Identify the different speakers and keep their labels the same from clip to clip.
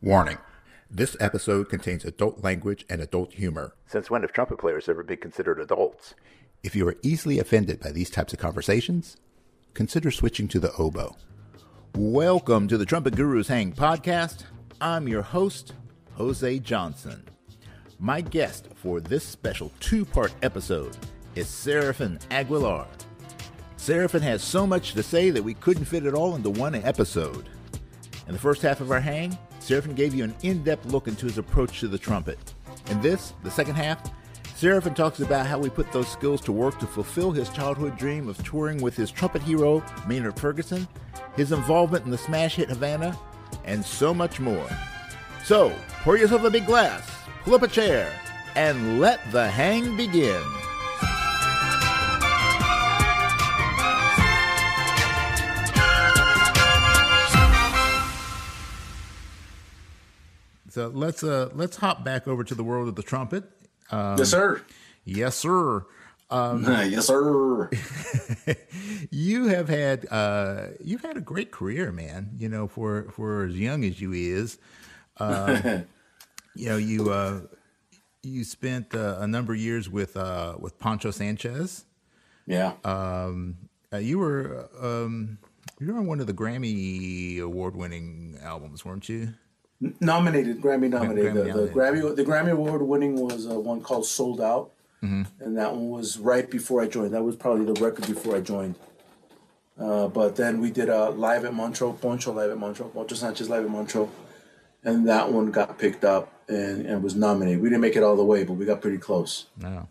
Speaker 1: Warning this episode contains adult language and adult humor.
Speaker 2: Since when have trumpet players ever been considered adults?
Speaker 1: If you are easily offended by these types of conversations, consider switching to the oboe. Welcome to the Trumpet Gurus Hang podcast. I'm your host, Jose Johnson. My guest for this special two part episode is Serafin Aguilar. Serafin has so much to say that we couldn't fit it all into one episode. In the first half of our hang, Serafin gave you an in depth look into his approach to the trumpet. In this, the second half, Serafin talks about how he put those skills to work to fulfill his childhood dream of touring with his trumpet hero, Maynard Ferguson, his involvement in the smash hit Havana, and so much more. So, pour yourself a big glass, pull up a chair, and let the hang begin. So let's uh let's hop back over to the world of the trumpet.
Speaker 3: Um, yes, sir.
Speaker 1: Yes, sir.
Speaker 3: Um, yes, sir.
Speaker 1: you have had uh, you've had a great career, man. You know, for for as young as you is, um, you know you uh, you spent uh, a number of years with uh, with Poncho Sanchez.
Speaker 3: Yeah.
Speaker 1: Um, uh, you were um, you were on one of the Grammy award winning albums, weren't you?
Speaker 3: Nominated, Grammy nominated. Grammy the, the, Grammy the Grammy award winning was uh, one called Sold Out, mm-hmm. and that one was right before I joined. That was probably the record before I joined. Uh, but then we did a live at Montreux, Poncho live at Montreux, Poncho Sanchez live at Montreux, and that one got picked up and, and was nominated. We didn't make it all the way, but we got pretty close.
Speaker 1: No,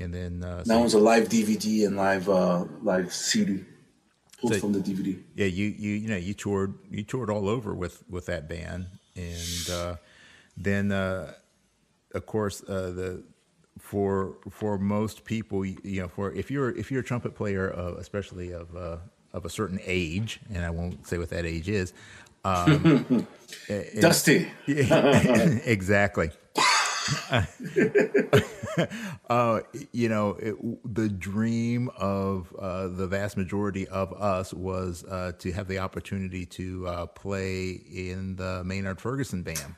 Speaker 1: and then uh,
Speaker 3: that so one's a live DVD and live uh, live CD pulled so, from the DVD.
Speaker 1: Yeah, you you you know you toured you toured all over with with that band, and uh, then uh, of course uh, the for for most people, you know, for if you're if you're a trumpet player, especially of uh, of a certain age, and I won't say what that age is,
Speaker 3: um, Dusty,
Speaker 1: exactly. uh, you know, it, the dream of uh, the vast majority of us was uh, to have the opportunity to uh, play in the Maynard Ferguson band.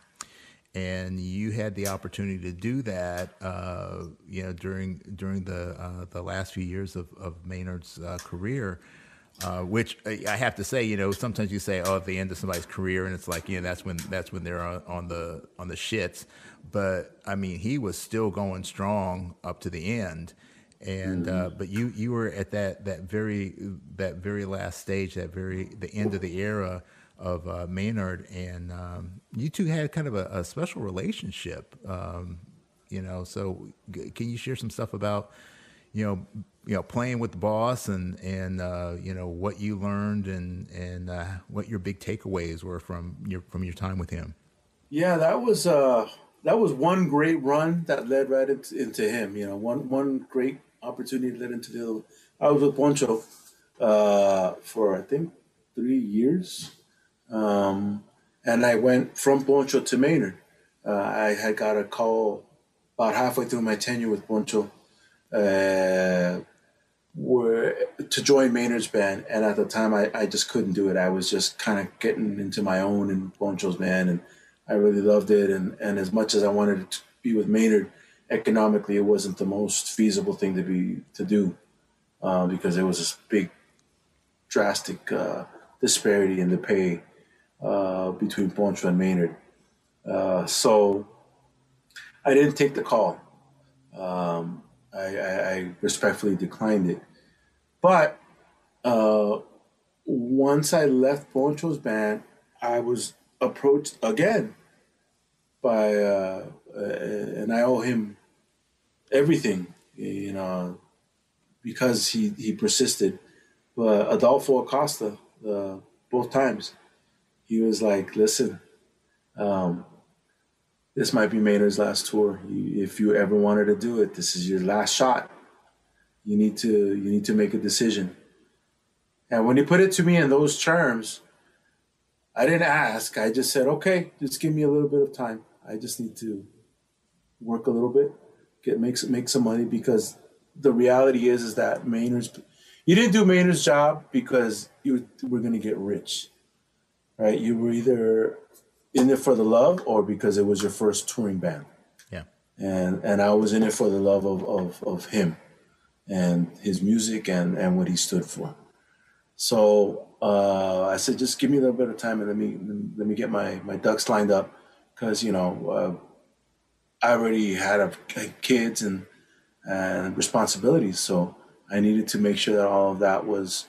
Speaker 1: And you had the opportunity to do that, uh, you know, during during the uh, the last few years of, of Maynard's career. Uh, which I have to say, you know, sometimes you say, "Oh, at the end of somebody's career," and it's like, you know, that's when that's when they're on, on the on the shits. But I mean, he was still going strong up to the end, and uh, mm-hmm. uh, but you you were at that that very that very last stage, that very the end of the era of uh, Maynard, and um, you two had kind of a, a special relationship, um, you know. So, can you share some stuff about? you know, you know, playing with the boss and and uh, you know what you learned and and uh, what your big takeaways were from your from your time with him.
Speaker 3: Yeah, that was uh, that was one great run that led right into, into him. You know, one one great opportunity led into the. I was with Poncho uh, for I think three years, um, and I went from Poncho to Maynard. Uh, I had got a call about halfway through my tenure with Poncho uh, were to join Maynard's band, and at the time I, I just couldn't do it. I was just kind of getting into my own and Poncho's band, and I really loved it. And and as much as I wanted to be with Maynard, economically it wasn't the most feasible thing to be to do uh, because there was this big, drastic uh, disparity in the pay uh, between Poncho and Maynard. Uh, so I didn't take the call. Um, I, I, I respectfully declined it. But uh, once I left Poncho's band, I was approached again by, uh, uh, and I owe him everything, you know, because he, he persisted. But Adolfo Acosta, uh, both times, he was like, listen, um, this might be Maynard's last tour. If you ever wanted to do it, this is your last shot. You need to you need to make a decision. And when he put it to me in those terms, I didn't ask. I just said, "Okay, just give me a little bit of time. I just need to work a little bit, get make some, make some money because the reality is is that Maynard's you didn't do Maynard's job because you were going to get rich, right? You were either in it for the love or because it was your first touring band.
Speaker 1: Yeah.
Speaker 3: And and I was in it for the love of of, of him and his music and and what he stood for. So uh, I said, just give me a little bit of time and let me let me get my my ducks lined up because you know uh, I already had a, kids and and responsibilities, so I needed to make sure that all of that was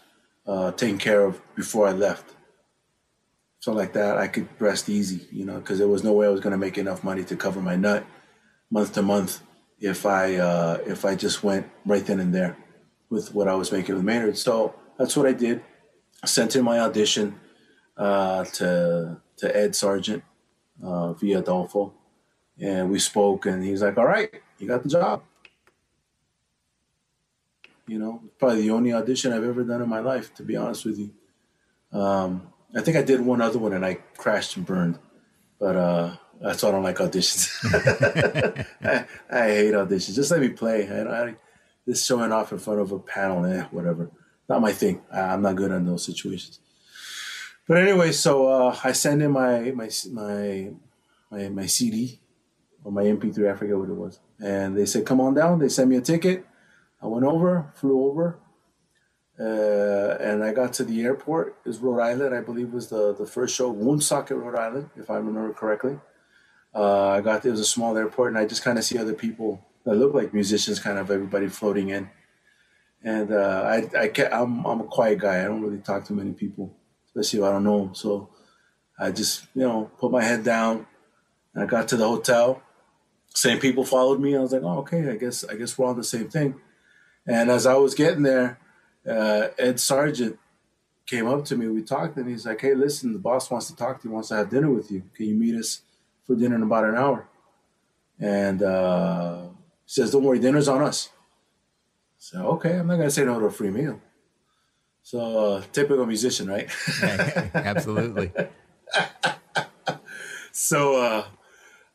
Speaker 3: uh, taken care of before I left. So like that, I could rest easy, you know, because there was no way I was going to make enough money to cover my nut month to month if I uh, if I just went right then and there with what I was making with Maynard. So that's what I did. I sent in my audition uh, to to Ed Sargent uh, via Adolfo, and we spoke, and he's like, "All right, you got the job." You know, probably the only audition I've ever done in my life, to be honest with you. Um, I think I did one other one, and I crashed and burned, but uh, that's why I don't like auditions. I, I, hate auditions. Just let me play. I, I, this showing off in front of a panel, eh, whatever. Not my thing. I, am not good in those situations. But anyway, so uh, I send in my my my my my CD or my MP3. I forget what it was, and they said, "Come on down." They sent me a ticket. I went over, flew over, uh, and I got to the airport. It was Rhode Island, I believe, was the, the first show. Woonsocket, Rhode Island, if I remember correctly. Uh, I got there was a small airport, and I just kind of see other people that look like musicians, kind of everybody floating in. And uh, I, I I'm, I'm a quiet guy. I don't really talk to many people, especially if I don't know them. So I just, you know, put my head down. And I got to the hotel. Same people followed me. I was like, oh, okay. I guess I guess we're on the same thing. And as I was getting there, uh, Ed Sargent came up to me. We talked, and he's like, "Hey, listen, the boss wants to talk to you. Wants to have dinner with you. Can you meet us for dinner in about an hour?" And uh, he says, "Don't worry, dinner's on us." So okay, I'm not gonna say no to a free meal. So uh, typical musician, right?
Speaker 1: Absolutely.
Speaker 3: so uh,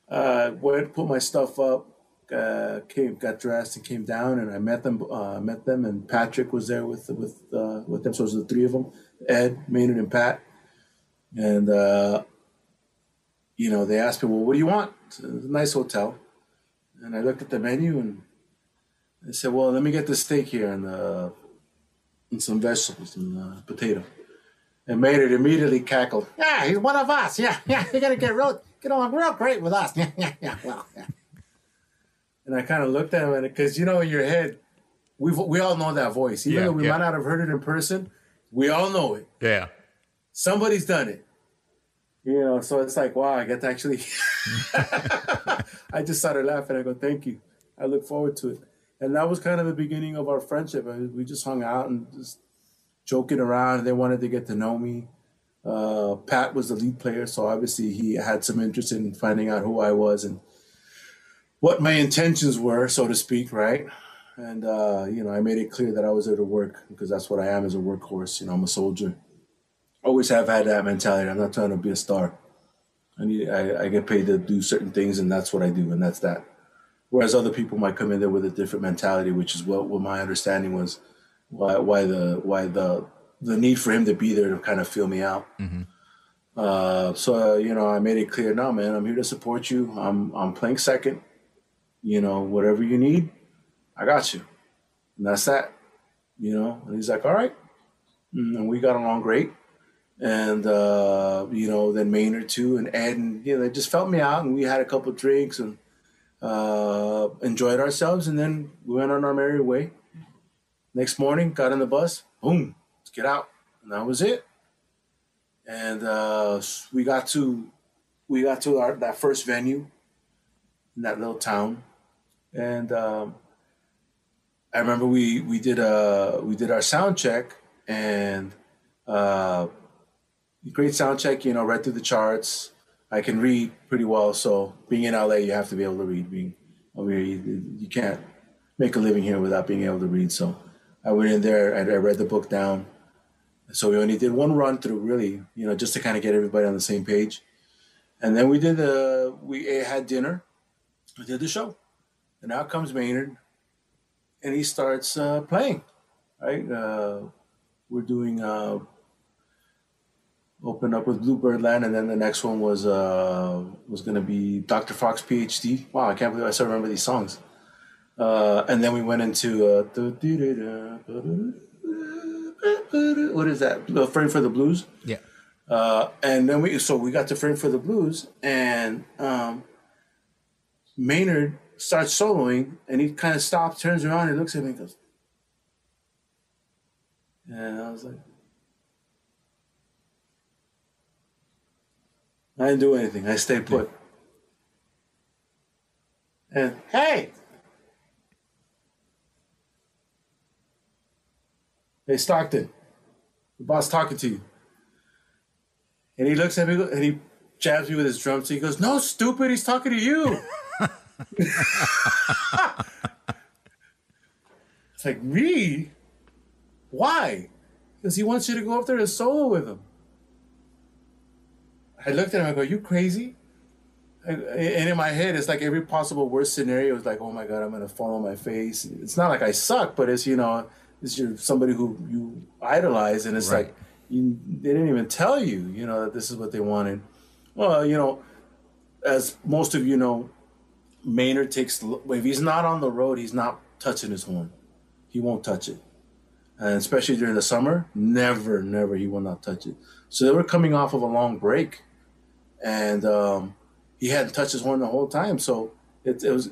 Speaker 3: uh, went put my stuff up uh, came got dressed and came down, and I met them. Uh, met them, and Patrick was there with with uh, with them. So it was the three of them: Ed, Maynard, and Pat. And uh, you know, they asked me, "Well, what do you want?" A nice hotel, and I looked at the menu and I said, "Well, let me get the steak here and uh, and some vegetables and uh, potato." And Maynard immediately cackled.
Speaker 4: Yeah, he's one of us. Yeah, yeah, you're gonna get real get along real great with us. Yeah, yeah, yeah. Well, yeah.
Speaker 3: And I kind of looked at him, and because you know, in your head, we we all know that voice, even
Speaker 1: Yeah,
Speaker 3: though we
Speaker 1: yeah.
Speaker 3: might not have heard it in person. We all know it.
Speaker 1: Yeah.
Speaker 3: Somebody's done it. You know, so it's like, wow, I get to actually. I just started laughing. I go, thank you. I look forward to it. And that was kind of the beginning of our friendship. I- We just hung out and just joking around. They wanted to get to know me. Uh, Pat was the lead player, so obviously he had some interest in finding out who I was and what my intentions were, so to speak, right? And uh, you know, I made it clear that I was there to work because that's what I am as a workhorse. You know, I'm a soldier. Always have had that mentality. I'm not trying to be a star. I need. I, I get paid to do certain things, and that's what I do, and that's that. Whereas other people might come in there with a different mentality, which is what, what my understanding was. Why why the why the the need for him to be there to kind of feel me out. Uh, so uh, you know, I made it clear. No, man, I'm here to support you. I'm I'm playing second. You know, whatever you need, I got you. And that's that. You know, and he's like, all right. Mm, And we got along great. And uh, you know, then Maynard too, and Ed, and you know, they just felt me out, and we had a couple drinks and uh, enjoyed ourselves, and then we went on our merry way. Next morning, got in the bus, boom, let's get out, and that was it. And uh, we got to we got to our that first venue in that little town, and um, I remember we we did a we did our sound check and uh, great sound check. You know, read through the charts. I can read pretty well, so being in LA, you have to be able to read. Being over here, you, you can't make a living here without being able to read. So I went in there and I read the book down. So we only did one run through, really, you know, just to kind of get everybody on the same page. And then we did the we had dinner, we did the show, and out comes Maynard, and he starts uh, playing. Right, uh, we're doing uh, opened up with Blue Birdland, and then the next one was uh, was going to be Dr. Fox PhD. Wow, I can't believe I still remember these songs. Uh, and then we went into uh, what is that? The Frame for the Blues.
Speaker 1: Yeah.
Speaker 3: Uh, and then we so we got to Frame for the Blues, and um, Maynard starts soloing, and he kind of stops, turns around, and looks at me, and goes, and I was like. I didn't do anything. I stayed put. And hey, hey Stockton, the boss talking to you. And he looks at me and he jabs me with his drumstick. He goes, "No, stupid! He's talking to you." it's like me. Why? Because he wants you to go up there and solo with him. I looked at him. I go, "You crazy?" And in my head, it's like every possible worst scenario is like, "Oh my god, I'm gonna fall on my face." It's not like I suck, but it's you know, it's your somebody who you idolize, and it's
Speaker 1: Right.
Speaker 3: like you, they didn't even tell you, you know, that this is what they wanted. Well, you know, as most of you know, Maynard takes if he's not on the road, he's not touching his horn. He won't touch it, and especially during the summer, never, never, he will not touch it. So they were coming off of a long break, and um, he hadn't touched his horn the whole time. So it, it was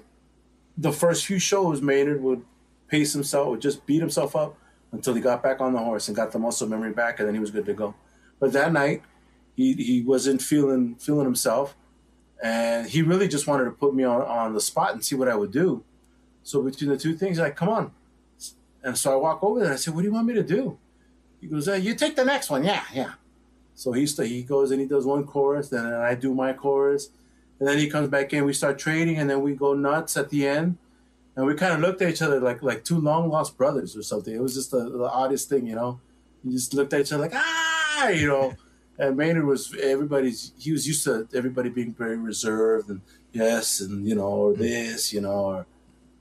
Speaker 3: the first few shows. Maynard would pace himself, would just beat himself up until he got back on the horse and got the muscle memory back, and then he was good to go. But that night, he he wasn't feeling feeling himself, and he really just wanted to put me on on the spot and see what I would do. So between the two things, like, come on. And so I walk over there and I said, What do you want me to do? He goes, uh, You take the next one. Yeah, yeah. So he st- he goes and he does one chorus, and then I do my chorus, and then he comes back in. We start trading, and then we go nuts at the end. And we kind of looked at each other like like two long lost brothers or something. It was just the, the oddest thing, you know. You just looked at each other like ah, you know. And Maynard was everybody's. He was used to everybody being very reserved and yes, and you know, or this, you know, or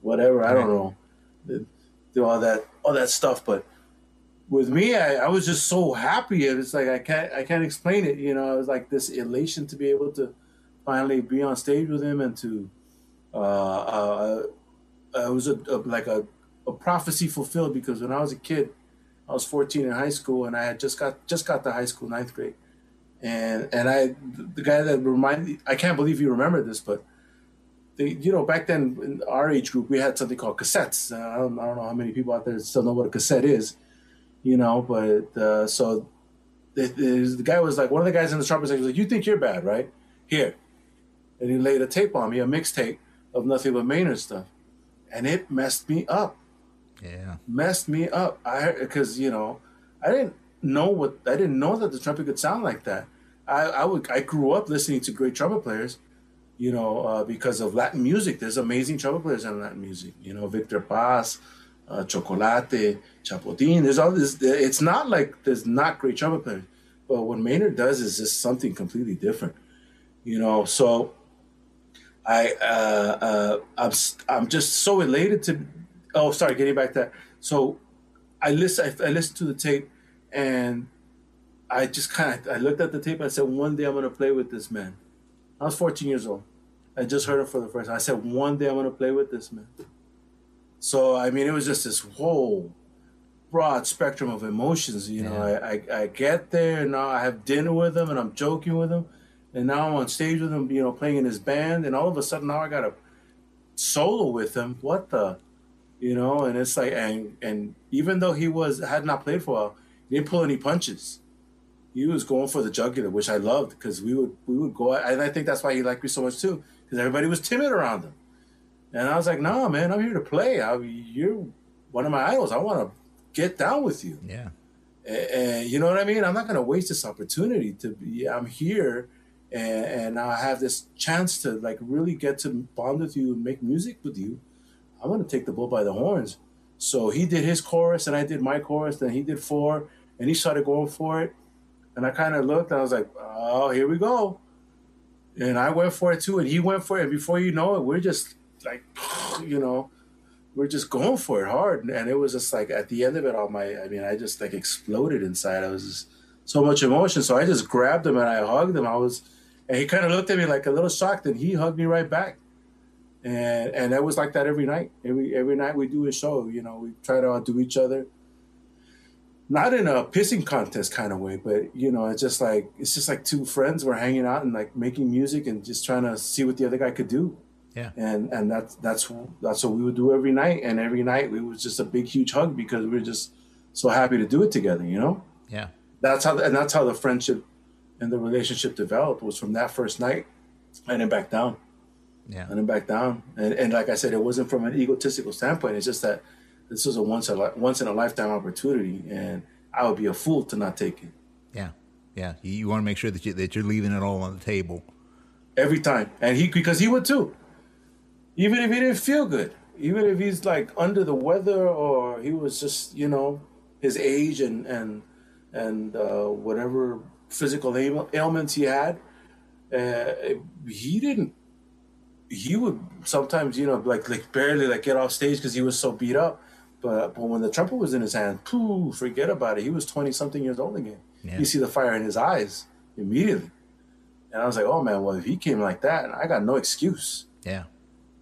Speaker 3: whatever. I don't know, do all that all that stuff. But with me, I, I was just so happy. It's like I can't I can't explain it. You know, it was like this elation to be able to finally be on stage with him and to uh, uh, uh, it was a, a like a, a prophecy fulfilled because when I was a kid, I was 14 in high school and I had just got just got to high school ninth grade, and and I the guy that reminded I can't believe you remember this, but the, you know back then in our age group we had something called cassettes. Uh, I don't I don't know how many people out there still know what a cassette is, you know, but uh, so the, the, the guy was like one of the guys in the trumpet section was like, "You think you're bad, right? Here," and he laid a tape on me, a mixtape of nothing but Maynard stuff, and it messed me up
Speaker 1: Yeah.
Speaker 3: messed me up. I because you know I didn't know what I didn't know that the trumpet could sound like that. I I would I grew up listening to great trumpet players, you know, uh, because of Latin music. There's amazing trumpet players in Latin music. You know, Victor Paz, uh, Chocolate, Chapotin. There's all this. It's not like there's not great trumpet players, but what Maynard does is just something completely different. You know, so I uh, uh, I'm I'm just so elated to. Oh, sorry, getting back to that. So I listen. I, I listened to the tape, and I just kind of I looked at the tape. I said, one day I'm gonna play with this man. I was 14 years old. I just heard him for the first time. I said, one day I'm gonna play with this man. So I mean, it was just this whole broad spectrum of emotions. You know, I, I I get there and now I have dinner with him and I'm joking with him, and now I'm on stage with him. You know, playing in his band, and all of a sudden now I got a solo with him. What the, you know? And it's like, and and even though he was had not played for a while, he didn't pull any punches. He was going for the jugular, which I loved because we would we would go, and I think that's why he liked me so much too, because everybody was timid around him. And I was like, "No, man, I'm here to play. I, you're one of my idols. I want to get down with you."
Speaker 1: Yeah.
Speaker 3: and you know what I mean. I'm not going to waste this opportunity to be. I'm here, and, and I have this chance to like really get to bond with you and make music with you. I want to take the bull by the horns. So he did his chorus, and I did my chorus. Then he did four, and he started going for it. And I kind of looked, and I was like, "Oh, here we go." And I went for it too, and he went for it. And before you know it, we're just like, you know, we're just going for it hard and it was just like at the end of it all my i mean i just like exploded inside i was just so much emotion. So I just grabbed him and I hugged him. I was, and he kind of looked at me like a little shocked, and he hugged me right back. And and that was like that every night. Every every night we do a show. You know, we try to outdo each other. Not in a pissing contest kind of way, but you know, it's just like it's just like two friends were hanging out and like making music and just trying to see what the other guy could do.
Speaker 1: Yeah.
Speaker 3: And and that's that's that's what we would do every night. And every night it was just a big huge hug because we were just so happy to do it together. You know.
Speaker 1: Yeah.
Speaker 3: That's how and that's how the friendship and the relationship developed was from that first night and then back down
Speaker 1: Yeah.
Speaker 3: and then back down. And, and like I said, it wasn't from an egotistical standpoint. It's just that this was a once a li- once in a lifetime opportunity, and I would be a fool to not take it
Speaker 1: Yeah. Yeah. You, you want to make sure that you that you're leaving it all on the table.
Speaker 3: every time. And he because he would too, even if he didn't feel good, even if he's like under the weather or he was just you know his age and and and uh, whatever physical ail- ailments he had, uh, he didn't. He would sometimes, you know, like like barely like get off stage because he was so beat up. But but when the trumpet was in his hand, pooh, forget about it. He was twenty something years old again.
Speaker 1: Yeah.
Speaker 3: You see the fire in his eyes immediately, and I was like, oh man, well if he came like that, I got no excuse.
Speaker 1: Yeah.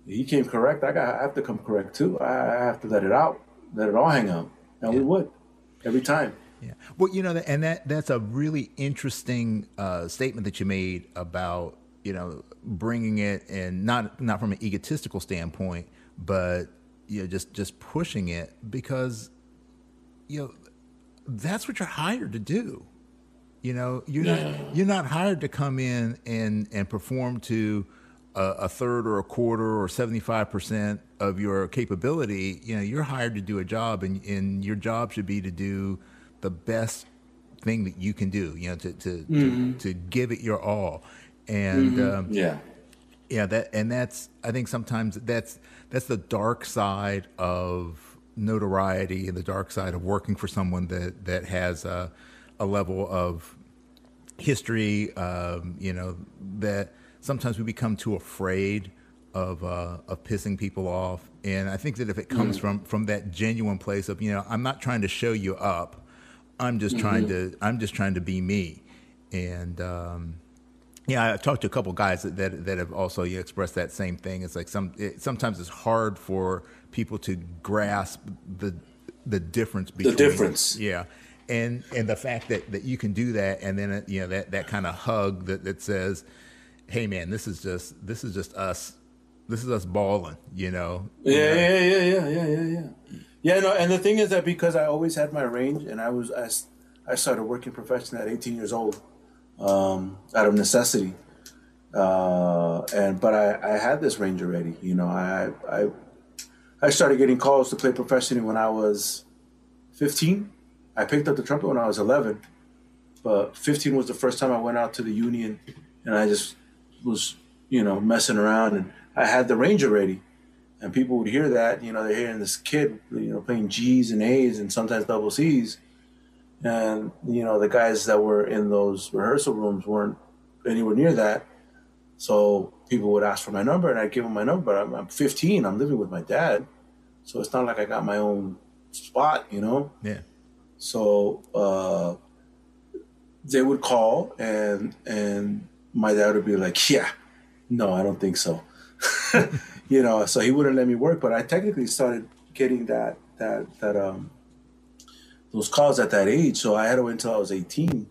Speaker 3: He came correct. I got I have to come correct too. I, I have to let it out, let it all hang out, and we would every time.
Speaker 1: Yeah. Well, you know, and that that's a really interesting uh, statement that you made about you know bringing it and not not from an egotistical standpoint, but you know just just pushing it because you know that's what you're hired to do. You know, you're not you're not hired to come in and and perform to a, a third or a quarter or seventy five percent of your capability. You know, you're hired to do a job, and and your job should be to do the best thing that you can do. You know, to to to, to give it your all. And um,
Speaker 3: Yeah.
Speaker 1: yeah, that and that's I think sometimes that's that's the dark side of notoriety and the dark side of working for someone that that has a, a level of history. Um, you know that sometimes we become too afraid of uh, of pissing people off, and I think that if it comes from from that genuine place of you know I'm not trying to show you up, I'm just trying to I'm just trying to be me, and. Um, yeah, I've talked to a couple guys that, that that have also you know, expressed that same thing. It's like some it, sometimes it's hard for people to grasp the the difference between the
Speaker 3: difference.
Speaker 1: Yeah, and and the fact that, that you can do that, and then you know that, that kind of hug that, that says, "Hey, man, this is just this is just us. This is us balling." You know.
Speaker 3: Yeah, yeah, yeah, yeah, yeah, yeah, yeah. Yeah, no, and the thing is that because I always had my range, and I was I, I started working professionally at 18 years old, um, out of necessity, uh, and but I, I had this range already. You know, I I I started getting calls to play professionally when I was 15. I picked up the trumpet when I was 11, but 15 was the first time I went out to the union, and I just was you know messing around, and I had the range already and people would hear that, you know, they're hearing this kid, you know, playing G's and A's and sometimes double C's, and you know, the guys that were in those rehearsal rooms weren't anywhere near that. So people would ask for my number, and I'd give them my number. But I'm, I'm 15. I'm living with my dad, so it's not like I got my own spot, you know.
Speaker 1: Yeah.
Speaker 3: So uh, they would call, and and my dad would be like, "Yeah, no, I don't think so." you know, so he wouldn't let me work. But I technically started getting that that that um those calls at that age. So I had to wait until I was 18.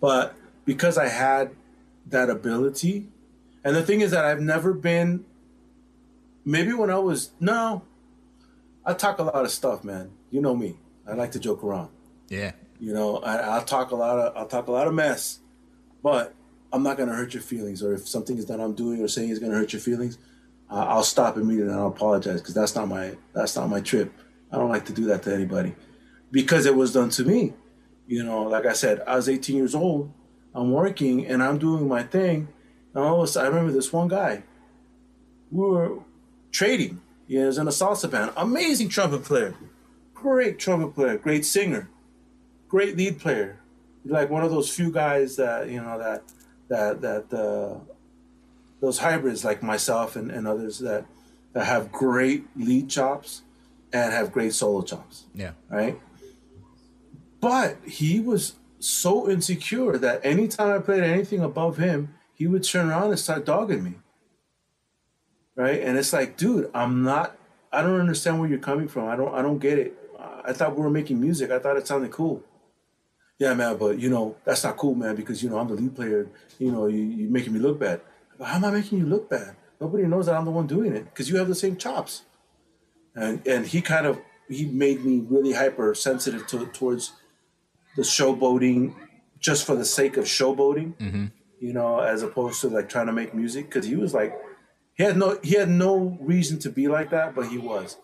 Speaker 3: But because I had that ability, and the thing is that I've never been. Maybe when I was no, I talk a lot of stuff, man. You know me. I like to joke around.
Speaker 1: Yeah.
Speaker 3: You know, I, I'll talk a lot of I'll talk a lot of mess, but I'm not gonna hurt your feelings. Or if something is that I'm doing or saying is gonna hurt your feelings, I'll stop immediately and I'll apologize because that's not my that's not my trip. I don't like to do that to anybody because it was done to me. You know, like I said, I was 18 years old. I'm working and I'm doing my thing. And all of a sudden, I remember this one guy. We were trading. He was in a salsa band. Amazing trumpet player. Great trumpet player. Great singer great lead player, like one of those few guys that you know that that that uh, those hybrids like myself and, and others that that have great lead chops and have great solo chops,
Speaker 1: Yeah.
Speaker 3: right? But he was so insecure that anytime I played anything above him, he would turn around and start dogging me. Right? And it's like, dude, I'm not I don't understand where you're coming from. I don't I don't get it. I thought we were making music. I thought it sounded cool. Yeah, man, but you know, that's not cool, man, because you know, I'm the lead player, you know, you, you're making me look bad. But how am I making you look bad? Nobody knows that I'm the one doing it because you have the same chops. And and he kind of he made me really hypersensitive to towards the showboating just for the sake of showboating, you know, as opposed to like trying to make music. Because he was like, he had no he had no reason to be like that, but he was.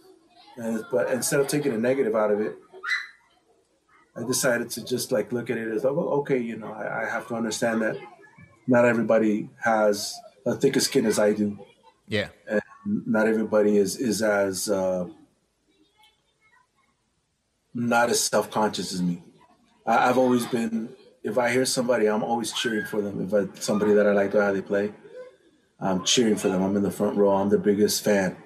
Speaker 3: And but instead of taking a negative out of it, I decided to just like look at it as oh, okay, you know, I, I have to understand that not everybody has a thicker skin as I do
Speaker 1: Yeah.
Speaker 3: And not everybody is is as uh, not as self conscious as me. I, I've always been. If I hear somebody, I'm always cheering for them. If I somebody that I like the how they play, I'm cheering for them. I'm in the front row. I'm the biggest fan.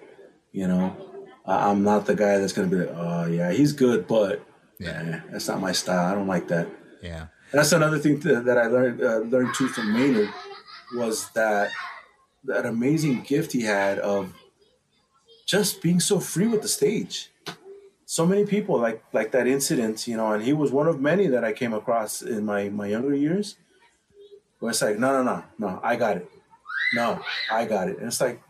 Speaker 3: You know, I, I'm not the guy that's gonna be like, oh yeah, he's good, but
Speaker 1: Yeah.
Speaker 3: that's not my style. I don't like that.
Speaker 1: Yeah.
Speaker 3: And That's another thing that, that I learned uh, learned too from Maynard was that that amazing gift he had of just being so free with the stage. So many people like like that incident, you know, and he was one of many that I came across in my my younger years. Where it's like, no, no, no, no, I got it. No, I got it. And it's like,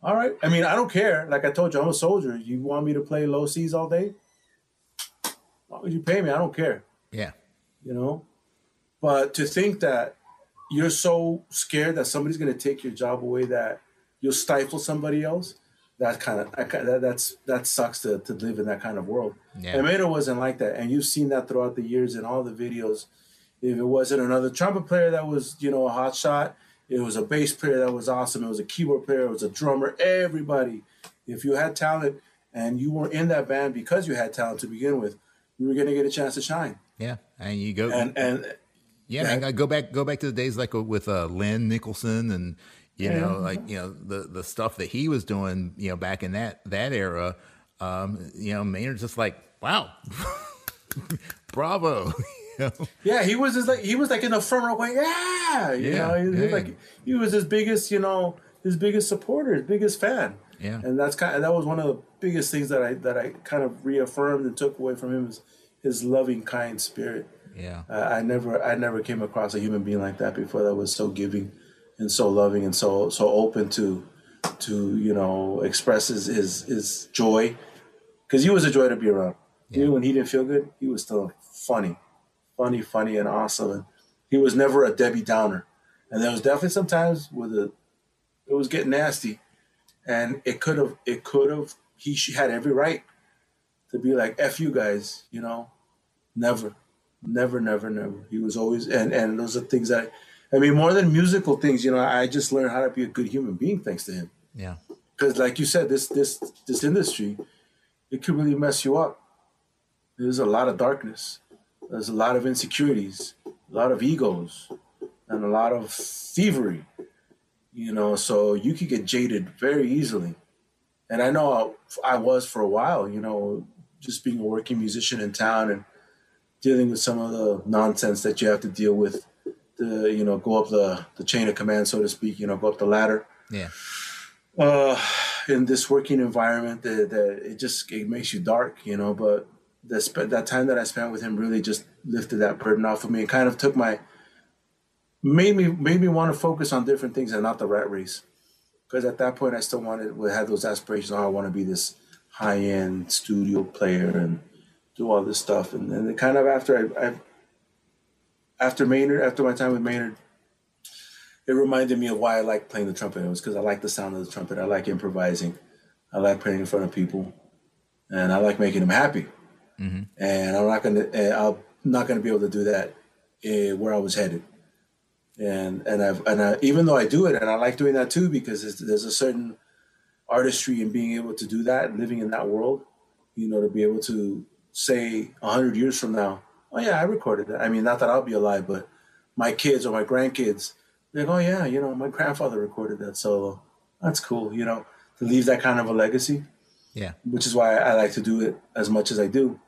Speaker 3: all right. I mean, I don't care. Like I told you, I'm a soldier. You want me to play low C's all day? Why would you pay me? I don't care
Speaker 1: Yeah.
Speaker 3: you know but to think that you're so scared that somebody's going to take your job away that you'll stifle somebody else that kind of that, that's that sucks to, to live in that kind of world
Speaker 1: Yeah.
Speaker 3: and Maynard wasn't like that and you've seen that throughout the years in all the videos if it wasn't another trumpet player that was you know a hot shot it was a bass player that was awesome it was a keyboard player it was a drummer everybody if you had talent and you were in that band because you had talent to begin with you were going to get a chance to shine
Speaker 1: Yeah. And you go
Speaker 3: and and
Speaker 1: Yeah, man, I go back go back to the days like with uh, Lynn Nicholson and you know like you know the the stuff that he was doing you know back in that that era. Um, you know, Maynard's just like wow, bravo. you know?
Speaker 3: Yeah, he was just like he was like in the front row going, yeah, you
Speaker 1: Yeah,
Speaker 3: know, he was
Speaker 1: yeah.
Speaker 3: like he was his biggest, you know, his biggest supporter, his biggest fan.
Speaker 1: Yeah.
Speaker 3: and that's kind of, that was one of the biggest things that I that I kind of reaffirmed and took away from him is his loving, kind spirit.
Speaker 1: Yeah,
Speaker 3: Uh, I never I never came across a human being like that before that was so giving and so loving and so so open to to you know express his his, his joy because he was a joy to be around. Even when he didn't feel good, he was still funny, funny, funny, and awesome. And he was never a Debbie Downer. And there was definitely some times where the it was getting nasty, and it could have it could have he had every right to be like f you guys, you know, never, never, never, never. He was always and and those are things that I mean more than musical things. You know, I just learned how to be a good human being thanks to him.
Speaker 1: Yeah,
Speaker 3: because like you said this this this industry it could really mess you up. There's a lot of darkness. There's a lot of insecurities a lot of egos and a lot of thievery you know so you could get jaded very easily. And i know i was for a while you know just being a working musician in town and dealing with some of the nonsense that you have to deal with the you know go up the the chain of command so to speak you know go up the ladder
Speaker 1: yeah,
Speaker 3: uh, in this working environment that, that it just it makes you dark, you know. But the sp- that time that I spent with him really just lifted that burden off of me and kind of took my made me made me want to focus on different things and not the rat race. Because at that point, I still wanted had those aspirations. Oh, I want to be this high end studio player and do all this stuff. And then kind of after I, I after Maynard, after my time with Maynard, it reminded me of why I like playing the trumpet. It was because I like the sound of the trumpet. I like improvising. I like playing in front of people, and I like making them happy. And I'm not gonna, I'm not gonna be able to do that eh, where I was headed. And and I've and I, even though I do it, and I like doing that too, because there's, there's a certain artistry in being able to do that, living in that world. You know, to be able to say a hundred years from now, oh yeah, I recorded that. I mean, not that I'll be alive, but my kids or my grandkids, they're like, oh yeah, you know, my grandfather recorded that solo. That's cool, you know, to leave that kind of a legacy,
Speaker 1: yeah,
Speaker 3: which is why I like to do it as much as I do.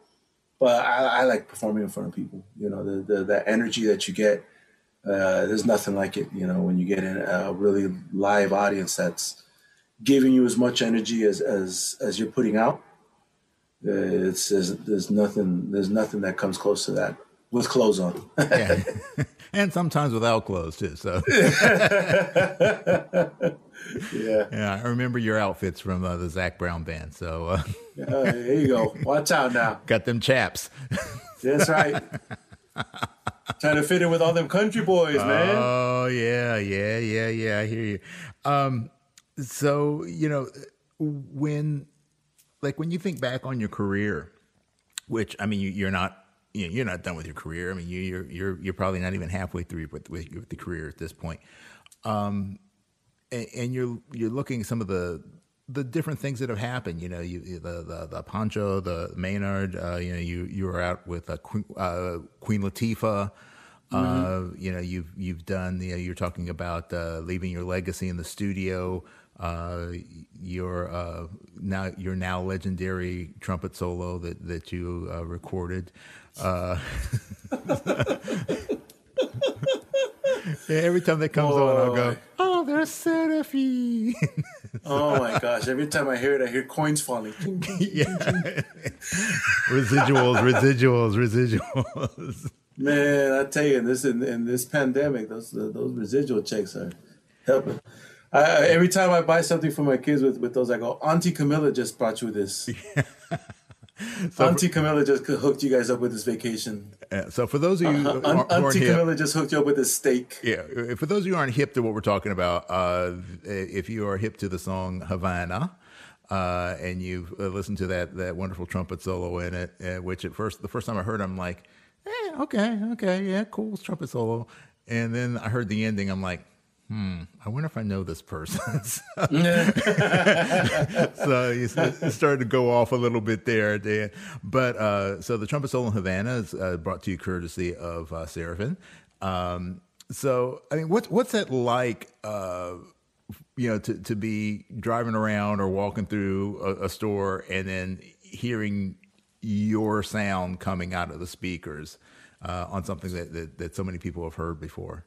Speaker 3: but I, I like performing in front of people. You know, the the, the energy that you get. Uh, there's nothing like it. You know, when you get in a really live audience that's giving you as much energy as as as you're putting out. Uh, it's there's, there's nothing there's nothing that comes close to that with clothes on.
Speaker 1: yeah. and sometimes without clothes too. So
Speaker 3: yeah,
Speaker 1: yeah, I remember your outfits from uh, the Zac Brown band. So uh,
Speaker 3: uh, there you go. Watch out now.
Speaker 1: got them chaps.
Speaker 3: That's right. Trying to fit in with all them country boys, man.
Speaker 1: Oh yeah, yeah, yeah, yeah. I hear you. Um, so you know when, like, when you think back on your career, which I mean, you, you're not you know, you're not done with your career. I mean, you, you're you're you're probably not even halfway through with, with, with the career at this point. Um, and, and, you're you're looking at some of the the different things that have happened. You know, you the the, the Pancho, the Maynard. Uh, you know, you you were out with uh, Queen, uh, Queen Latifah. Uh, mm-hmm. you know, you've you've done. You know, you're talking about uh, leaving your legacy in the studio. Uh, your uh, now your now legendary trumpet solo that that you uh, recorded. Uh, yeah, every time that comes on, I'll go, "Oh, there's Serafin."
Speaker 3: oh my gosh! Every time I hear it, I hear coins falling. yeah,
Speaker 1: residuals, residuals, residuals.
Speaker 3: Man, I tell you, in this in, in this pandemic, those those residual checks are helping. I, every time I buy something for my kids with, with those, I go, Auntie Camila just brought you this. so Auntie Camila just hooked you guys up with this vacation.
Speaker 1: Yeah, so for those of you, uh,
Speaker 3: uh, Auntie Camila hip, just hooked you up with this steak.
Speaker 1: Yeah, for those of you who aren't hip to what we're talking about, uh, if you are hip to the song Havana, uh, and you've uh, listened to that that wonderful trumpet solo in it, uh, which at first the first time I heard, I'm like, eh, okay, okay, yeah, cool, trumpet solo, and then I heard the ending, I'm like hmm, I wonder if I know this person. so you started to go off a little bit there, Dan. But uh, so the Trumpet Solo in Havana is uh, brought to you courtesy of uh, Serafin. Um, so, I mean, what's what's that like? Uh, you know, to to be driving around or walking through a, a store and then hearing your sound coming out of the speakers uh, on something that, that that so many people have heard before.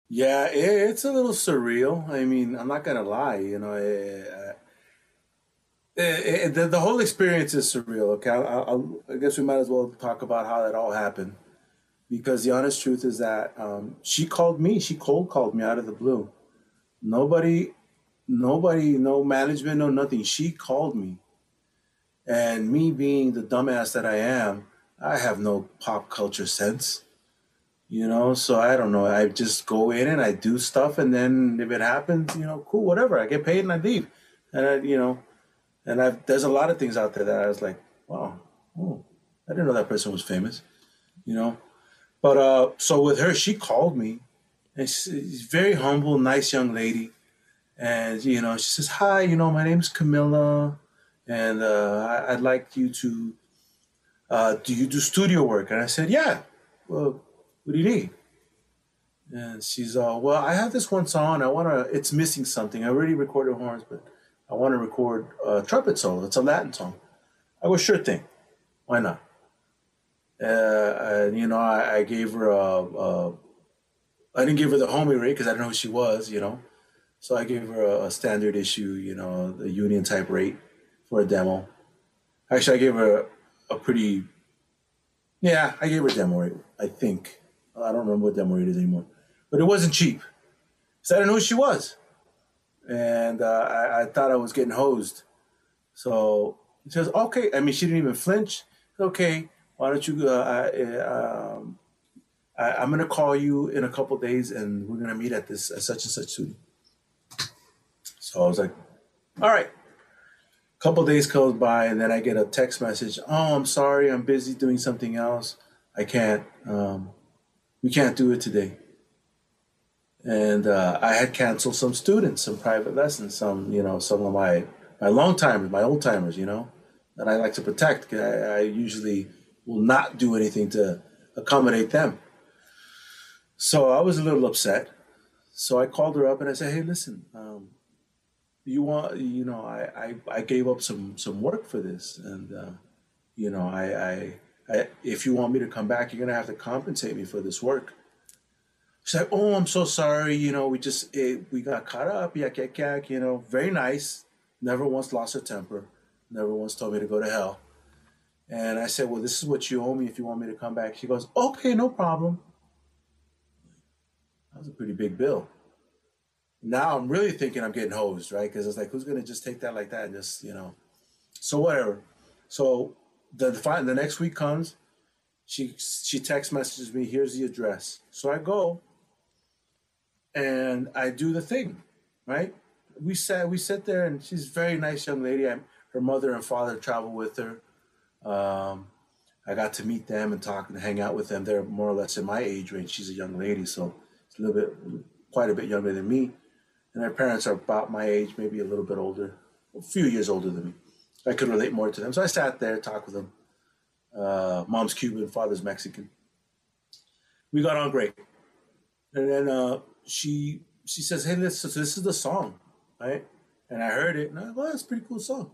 Speaker 3: Yeah, it's a little surreal. I mean, I'm not to lie. You know, it, it, it, the, the whole experience is surreal. Okay, I, I, I, guess we might as well talk about how that all happened. Because the honest truth is that um, she called me. She cold called me out of the blue. Nobody nobody, no management, no nothing. She called me. And me being the dumbass that I am, I have no pop culture sense. You know, so I don't know. I just go in and I do stuff, and then if it happens, you know, cool, whatever. I get paid and I leave. And I, you know, and I've there's a lot of things out there that I was like, wow, oh, I didn't know that person was famous, you know. But uh, so with her, she called me, and she's very humble, nice young lady and you know she says hi you know my name is Camila and uh, I, would like you to uh, do you do studio work and i said yeah well what do you need? And she's all, well i have this one song. I want to it's missing something. I already recorded horns but i want to record a trumpet solo. It's a latin song. I go sure thing. Why not? Uh, and you know I, I gave her a, a I didn't give her the homie rate because I didn't know who she was, you know. So I gave her a, a standard issue, you know, the union type rate for a demo. Actually, I gave her a, a pretty, yeah, I gave her a demo rate, I think. I don't remember what demo rate is anymore. But it wasn't cheap. So I didn't know who she was. And uh, I, I, thought I was getting hosed. So she says, okay. I mean, she didn't even flinch. Okay, why don't you, uh, I, um, I, am going to call you in a couple days and we're going to meet at this at such and such studio. So I was like, all right. couple days goes by, and then I get a text message. Oh, I'm sorry, I'm busy doing something else. I can't. Um, we can't do it today. And uh, I had canceled some students, some private lessons, some you know, some of my my long timers, my old timers, you know, that I like to protect. I, I usually will not do anything to accommodate them. So I was a little upset. So I called her up and I said, "Hey, listen, um, you want, you know, I, I, I gave up some some work for this, and uh, you know, I, I, If you want me to come back, you're gonna have to compensate me for this work." She's like, "Oh, I'm so sorry. You know, we just it, we got caught up. Yak yak yak. You know, very nice. Never once lost her temper. Never once told me to go to hell." And I said, "Well, this is what you owe me if you want me to come back." She goes, "Okay, no problem." That was a pretty big bill. Now I'm really thinking I'm getting hosed, right? Because it's like, who's gonna just take that like that and just, you know? So whatever. So the the, the next week comes, she she text messages me, here's the address. So I go and I do the thing, right? We sat we sit there and she's a very nice young lady. I, her mother and father travel with her. Um, I got to meet them and talk and hang out with them. They're more or less in my age range. She's a young lady, so it's a little bit, quite a bit younger than me. And her parents are about my age, maybe a little bit older, a few years older than me. I could relate more to them. So I sat there, talked with them. Uh, mom's Cuban, father's Mexican. We got on great. And then uh, she she says, "Hey, this this is the song, right?" And I heard it, and I go, "Oh, that's a pretty cool song."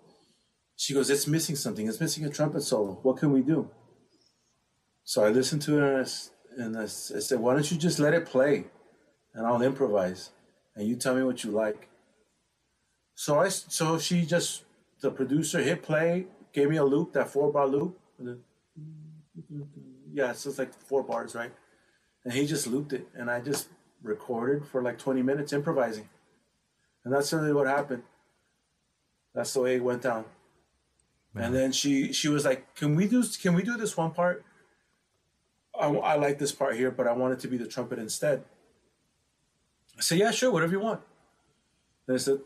Speaker 3: She goes, "It's missing something. It's missing a trumpet solo. What can we do?" So I listened to it, and I, and I said, "Why don't you just let it play, and I'll improvise, and you tell me what you like." So I so she just the producer hit play, gave me a loop, that four bar loop. Yeah, so it's like four bars, right? And he just looped it, and I just recorded for like 20 minutes improvising. And that's really what happened. That's the way it went down. And then she she was like, "Can we do can we do this one part? I, I like this part here, but I want it to be the trumpet instead." I said, "Yeah, sure, whatever you want." There's a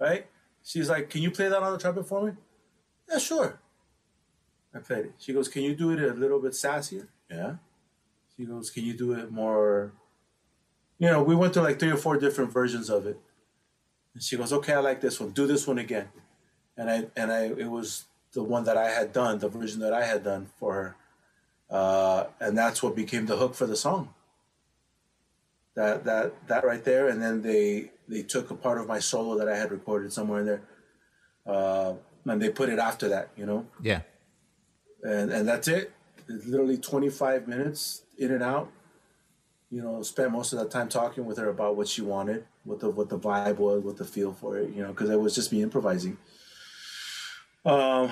Speaker 3: right? She's like, "Can you play that on the trumpet for me?" Yeah, sure. I played it. She goes, "Can you do it a little bit sassier?" Yeah. She goes, "Can you do it more?" You know, we went through like three or four different versions of it. And she goes, "Okay, I like this one. Do this one again." And I and I it was the one that I had done, the version that I had done for her, uh, and that's what became the hook for the song. That that that right there, and then they they took a part of my solo that I had recorded somewhere in there, uh, and they put it after that. You know.
Speaker 1: Yeah.
Speaker 3: And and that's it. It's literally 25 minutes in and out you know, spent most of that time talking with her about what she wanted, what the what the vibe was, what the feel for it, you know, because it was just me improvising. Um,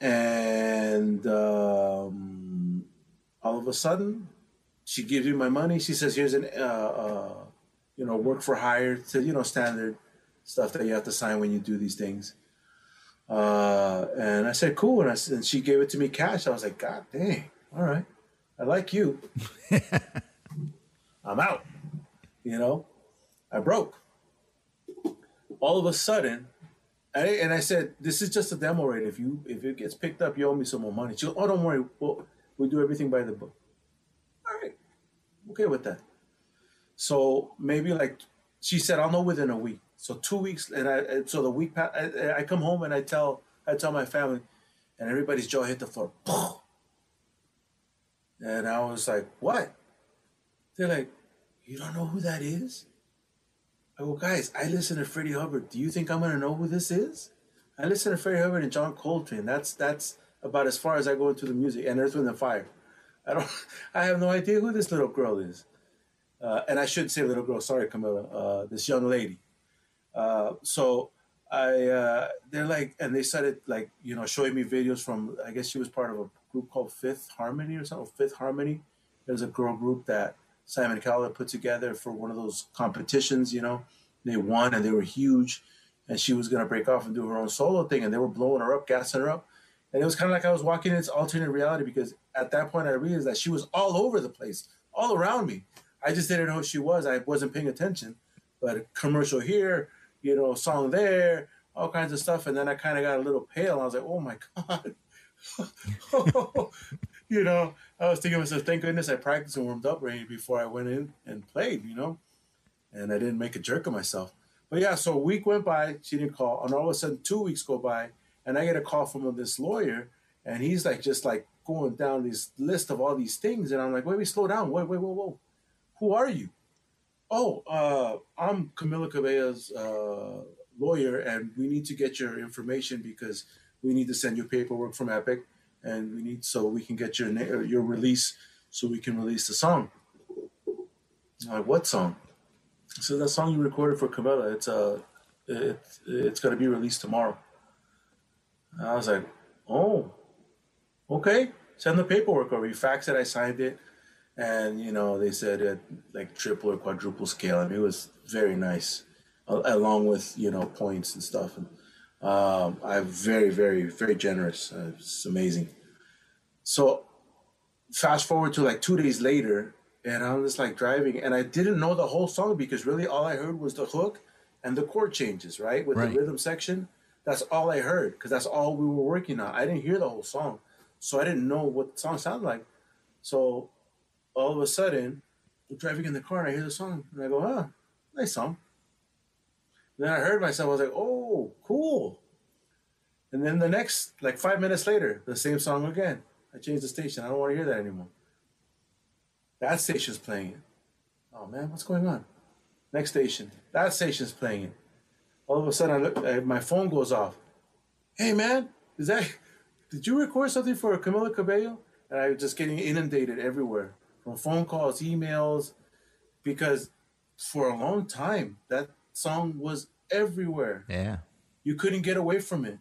Speaker 3: and um, all of a sudden, she gives me my money. She says, "Here's an, uh, uh, you know, work for hire, to you know, standard stuff that you have to sign when you do these things." Uh, and I said, "Cool," and, I, and she gave it to me cash. I was like, "God dang, all right, I like you." I'm out. You know, I broke. All of a sudden, I, and I said, "This is just a demo rate. If you if it gets picked up, you owe me some more money." She goes, "Oh, don't worry. Well, we do everything by the book." All right, okay with that. So maybe like she said, "I'll know within a week." So two weeks, and I so the week I, I come home and I tell I tell my family, and everybody's jaw hit the floor. And I was like, "What?" They're like, you don't know who that is? I go, guys, I listen to Freddie Hubbard. Do you think I'm gonna know who this is? I listen to Freddie Hubbard and John Coltrane. That's that's about as far as I go into the music and Earth, Wind and Fire. I don't. I have no idea who this little girl is. Uh, and I shouldn't say little girl. Sorry, Camila. Uh, this young lady. Uh, so I, uh, they're like, and they started like, you know, showing me videos from. I guess she was part of a group called Fifth Harmony or something. Fifth Harmony. There's a girl group that Simon Cowell put together for one of those competitions. You know, they won and they were huge, and she was gonna break off and do her own solo thing, and they were blowing her up, gassing her up, and it was kind of like I was walking into alternate reality because at that point I realized that she was all over the place, all around me. I just didn't know who she was. I wasn't paying attention. But a commercial here, you know, song there, all kinds of stuff. And then I kind of got a little pale. I was like, oh my God. you know, I was thinking to myself, thank goodness I practiced and warmed up ready before I went in and played, you know, and I didn't make a jerk of myself. But yeah, so a week went by, she didn't call, and all of a sudden two weeks go by, and I get a call from this lawyer, and he's like just like going down this list of all these things, and I'm like, wait, wait, slow down, wait, wait, whoa, whoa, who are you? Oh, uh, I'm Camila Cabello's uh, lawyer, and we need to get your information because we need to send you paperwork from Epic, and we need so we can get your your release, so we can release the song. I'm like, what song? So that song you recorded for Camila, it's uh, it's it's gonna be released tomorrow. I was like, oh, okay. Send the paperwork over. You faxed it. I signed it, and you know they said it like triple or quadruple scale. I mean, it was very nice, along with you know points and stuff. And um, I'm very, very, very generous. Uh, it's amazing. So fast forward to like two days later, and I'm just like driving, and I didn't know the whole song because really all I heard was the hook and the chord changes, right, with right. the rhythm section. That's all I heard because that's all we were working on. I didn't hear the whole song, so I didn't know what the song sounded like. So all of a sudden, I'm driving in the car and I hear the song, and I go, "Ah, nice song." And then I heard myself. I was like, "Oh, cool." And then the next, like five minutes later, the same song again. I changed the station. I don't want to hear that anymore. That station's playing it. Oh man, what's going on? Next station. That station's playing it. All of a sudden, I look. I, my phone goes off. Hey man, is that? Did you record something for Camila Cabello? And I was just getting inundated everywhere from phone calls, emails, because for a long time that song was everywhere.
Speaker 1: Yeah.
Speaker 3: You couldn't get away from it.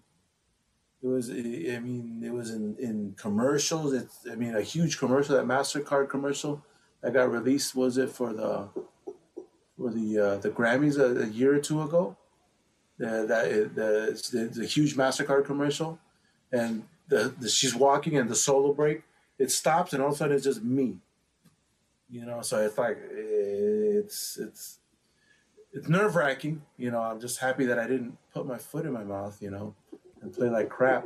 Speaker 3: It was, I mean, it was in, in commercials. It's, I mean, a huge commercial, that Mastercard commercial that got released. Was it for the for the uh, the Grammys a, a, year or two ago? That the, the, the huge Mastercard commercial, and the, the she's walking and the solo break, it stops and all of a sudden it's just me. You know, so it's like it's it's it's nerve wracking. You know, I'm just happy that I didn't put my foot in my mouth. You know, and play like crap.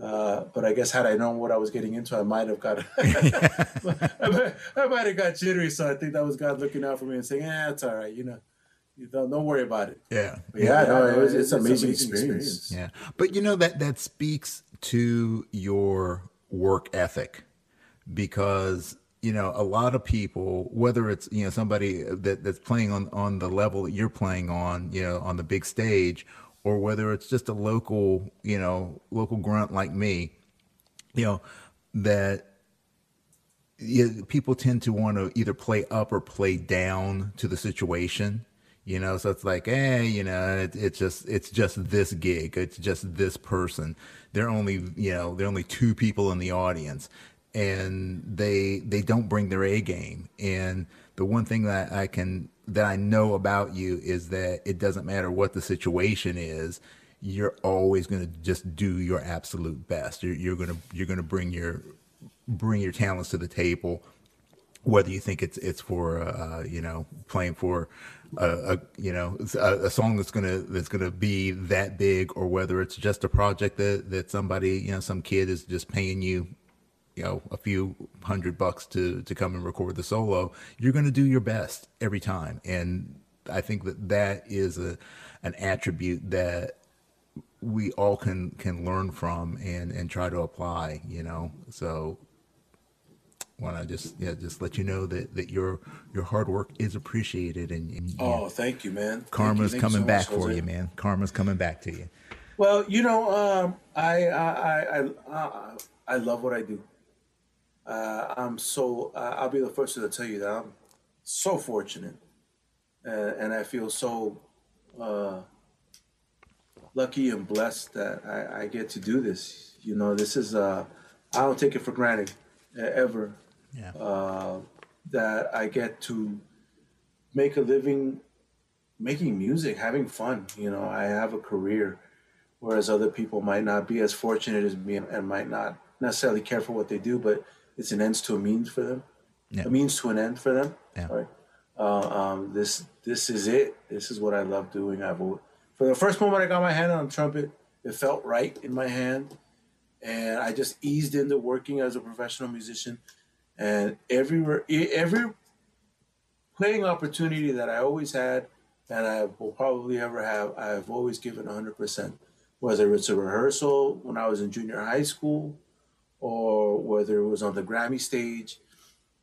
Speaker 3: Uh, but I guess had I known what I was getting into, I might have got. I, might, I might have got jittery. So I think that was God looking out for me and saying, "Yeah, it's all right. You know, don't, don't worry about it."
Speaker 1: Yeah,
Speaker 3: but yeah, yeah no, it was, it's, it's, an amazing, amazing experience.
Speaker 1: experience. Yeah, but you know that that speaks to your work ethic because you know a lot of people whether it's you know somebody that that's playing on on the level that you're playing on you know on the big stage or whether it's just a local, you know, local grunt like me, you know, that you, people tend to want to either play up or play down to the situation. You know, so it's like, eh, you know, it, it's just it's just this gig, it's just this person. They're only, you know, they're only two people in the audience, and they they don't bring their A game. And the one thing that I can that I know about you is that it doesn't matter what the situation is, you're always going to just do your absolute best. You're, you're going to you're going to bring your bring your talents to the table, whether you think it's it's for uh, you know playing for a, a you know a, a, song that's gonna that's gonna be that big, or whether it's just a project that that somebody you know some kid is just paying you you know a few hundred bucks to to come and record the solo you're going to do your best every time. And i think that that is a an attribute that we all can can learn from and and try to apply you know? So want to just yeah just let you know that that your your hard work is appreciated and, and
Speaker 3: oh yeah, thank you man.
Speaker 1: Karma's
Speaker 3: you.
Speaker 1: coming
Speaker 3: so
Speaker 1: back for you man. Karma's coming back to you.
Speaker 3: Well you know um, I, I i i i love what i do. Uh, I'm so uh, I'll be the first to tell you that I'm so fortunate, uh, and I feel so uh, lucky and blessed that I, I, get to do this. You know, this is uh, I don't take it for granted ever
Speaker 1: yeah.
Speaker 3: Uh, that I get to make a living making music, having fun. You know, I have a career, whereas other people might not be as fortunate as me and might not necessarily care for what they do, but it's an ends to a means for them.
Speaker 1: Yeah.
Speaker 3: a means to an end for them.
Speaker 1: Yeah.
Speaker 3: Right. Uh, um, this this is it. This is what I love doing. I've for the first moment I got my hand on trumpet, it felt right in my hand, and I just eased into working as a professional musician. And every every playing opportunity that I always had, and I will probably ever have, I've always given 100%. Whether it's a rehearsal when I was in junior high school, or whether it was on the Grammy stage,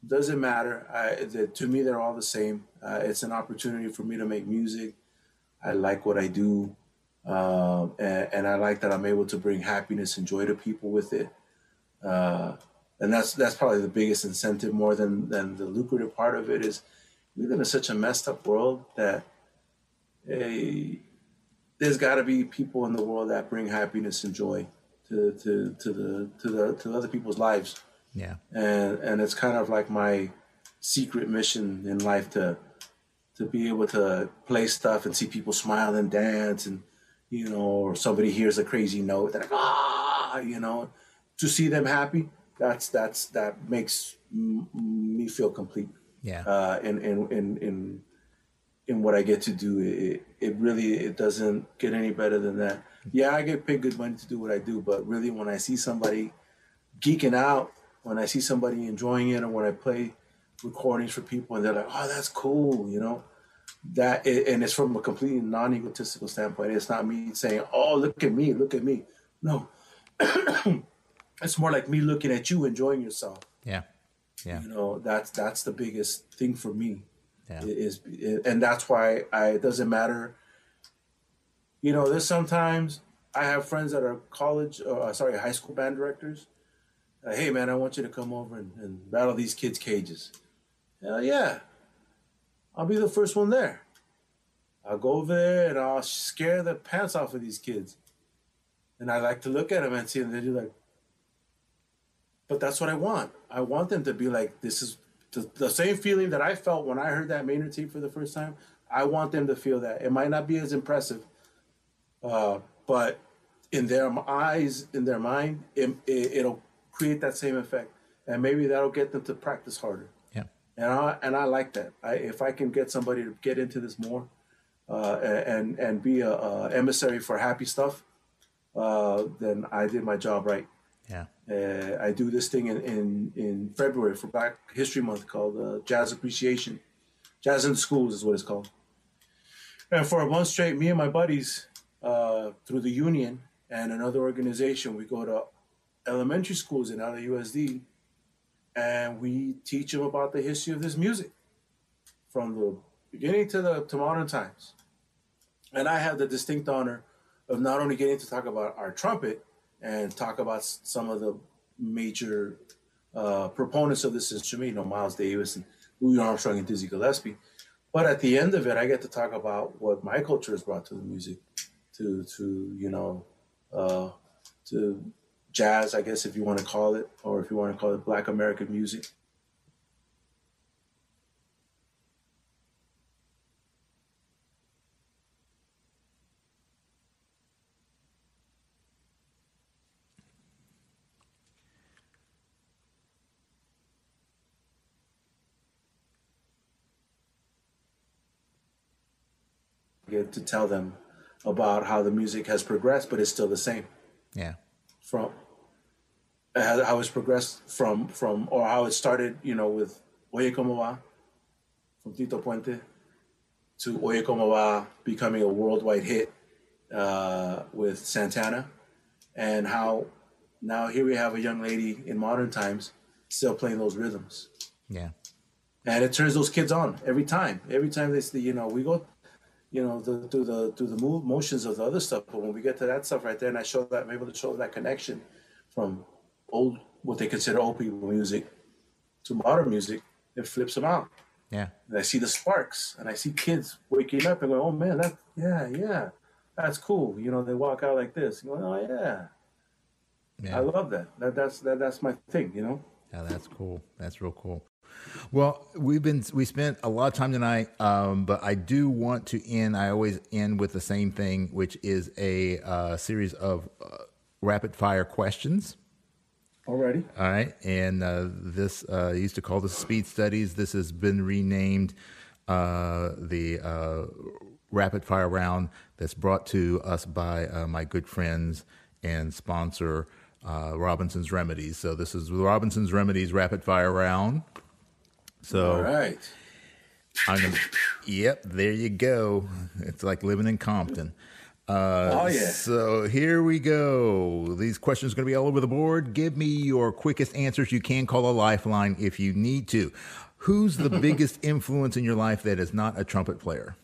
Speaker 3: doesn't matter. I, the, to me, they're all the same. Uh, it's an opportunity for me to make music. I like what I do, um, and, and I like that I'm able to bring happiness and joy to people with it. Uh, and that's that's probably the biggest incentive, more than than the lucrative part of it. Is we live in such a messed up world that hey, there's got to be people in the world that bring happiness and joy to, to, to the to the to other people's lives
Speaker 1: Yeah.
Speaker 3: and and it's kind of like my secret mission in life to to be able to play stuff and see people smile and dance and you know or somebody hears a crazy note they're like ah you know to see them happy that's that's that makes m- me feel complete
Speaker 1: Yeah.
Speaker 3: uh in in in in in what I get to do it it really it doesn't get any better than that yeah I get paid good money to do what I do but really when I see somebody geeking out when I see somebody enjoying it or when I play recordings for people and they're like, oh, that's cool, you know, that and it's from a completely non-egotistical standpoint. It's not me saying, oh, look at me, look at me. No, it's more like me looking at you, enjoying yourself.
Speaker 1: Yeah. Yeah.
Speaker 3: You know, that's that's the biggest thing for me.
Speaker 1: Yeah.
Speaker 3: Is and that's why I it doesn't matter. You know, there's sometimes I have friends that are college, uh, sorry, high school band directors. Uh, hey man, I want you to come over and, and rattle these kids' cages. Hell yeah, I'll be the first one there. I'll go over there and I'll scare the pants off of these kids. And I like to look at them and see them. They do like, but that's what I want. I want them to be like, this is the, the same feeling that I felt when I heard that Maynard tape for the first time. I want them to feel that. It might not be as impressive, uh, but in their eyes, in their mind, it, it, it'll create that same effect, and maybe that'll get them to practice harder.
Speaker 1: Yeah.
Speaker 3: And I and I like that. I, if I can get somebody to get into this more, uh, and and be a, a emissary for happy stuff, uh, then I did my job right.
Speaker 1: Yeah.
Speaker 3: Uh, I do this thing in, in, in February for Black History Month called uh, Jazz Appreciation. Jazz in the Schools is what it's called. And for a month straight, me and my buddies, uh, through the union and another organization, we go to elementary schools in LAUSD and we teach them about the history of this music from the beginning to the to modern times. And I have the distinct honor of not only getting to talk about our trumpet and talk about some of the major uh, proponents of this instrument, you know, Miles Davis and Louis Armstrong and Dizzy Gillespie. But at the end of it, I get to talk about what my culture has brought to the music, to to you know, uh, to jazz, I guess if you want to call it, or if you want to call it Black American music. Get to tell them about how the music has progressed, but it's still the same.
Speaker 1: Yeah.
Speaker 3: from how it's progressed from from or how it started, you know, with Oye Como Va from Tito Puente to Oye Como Va becoming a worldwide hit uh, with Santana, and how now here we have a young lady in modern times still playing those rhythms,
Speaker 1: Yeah.
Speaker 3: and it turns those kids on every time. Every time they see, you know, we go, you know, the, through the through the move motions of the other stuff, but when we get to that stuff right there, and I show that I'm able to show that connection from old what they consider old people music to modern music, it flips them out.
Speaker 1: Yeah.
Speaker 3: And I see the sparks, and I see kids waking up and going, "Oh man, that yeah, yeah, that's cool." You know, they walk out like this, going, "Oh yeah,
Speaker 1: Yeah.
Speaker 3: I love that. That that's that, that's my thing." You know.
Speaker 1: Yeah, that's cool. That's real cool. Well, we've been we spent a lot of time tonight, um, but I do want to end. I always end with the same thing, which is a uh, series of uh, rapid fire questions.
Speaker 3: Already.
Speaker 1: All right, and uh, this uh, used to call this speed studies. This has been renamed uh, the uh, rapid fire round. That's brought to us by uh, my good friends and sponsor uh, Robinson's Remedies. So this is the Robinson's Remedies rapid fire round. So
Speaker 3: All right.
Speaker 1: Gonna, yep, there you go. It's like living in Compton. Uh,
Speaker 3: Oh, yeah.
Speaker 1: So here we go. These questions are going to be all over the board. Give me your quickest answers. You can call a lifeline if you need to. Who's the biggest influence in your life that is not a trumpet player?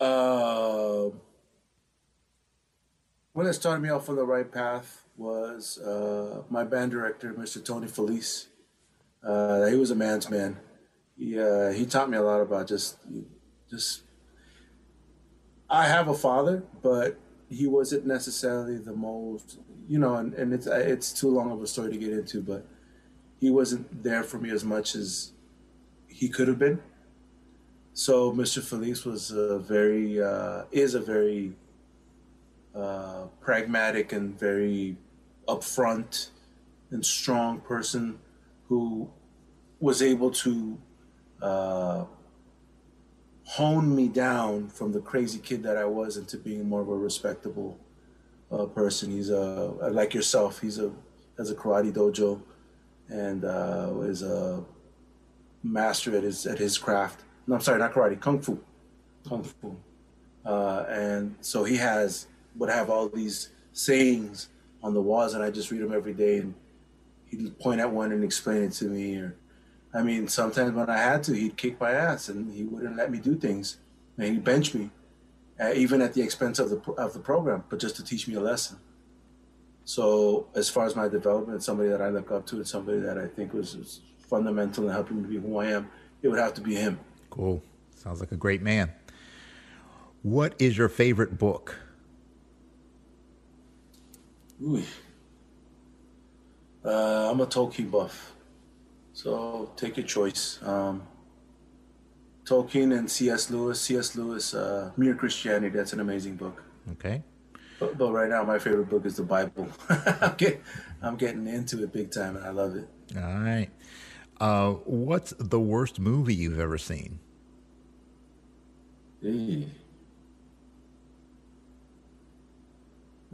Speaker 3: Uh, what that started me off on the right path was uh, my band director, Mr. Tony Felice. Uh, he was a man's man. He uh, he taught me a lot about just just. I have a father, but he wasn't necessarily the most, you know, and, and it's it's too long of a story to get into, but he wasn't there for me as much as he could have been. So Mr. Felice was a very uh, is a very uh, pragmatic and very upfront and strong person who was able to uh, hone me down from the crazy kid that I was into being more of a respectable uh, person. He's a like yourself. He's a has a karate dojo and uh, is a master at his at his craft. No, I'm sorry, not karate, kung fu, kung fu. Uh, and so he has would have all these sayings on the walls, and I just read them every day, and he'd point at one and explain it to me. Or, I mean, sometimes when I had to, he'd kick my ass, and he wouldn't let me do things, and he'd bench me, uh, even at the expense of the of the program, but just to teach me a lesson. So, as far as my development, somebody that I look up to, and somebody that I think was, was fundamental in helping me be who I am, it would have to be him.
Speaker 1: Cool. Sounds like a great man. What is your favorite book?
Speaker 3: Ooh. Uh, I'm a Tolkien buff, so take your choice. Um, Tolkien and C.S. Lewis. C.S. Lewis, uh, Mere Christianity. That's an amazing book.
Speaker 1: Okay.
Speaker 3: But, but right now, my favorite book is the Bible. I'm, get, I'm getting into it big time, and I love it.
Speaker 1: All right. Uh, what's the worst movie you've ever seen?
Speaker 3: Eee.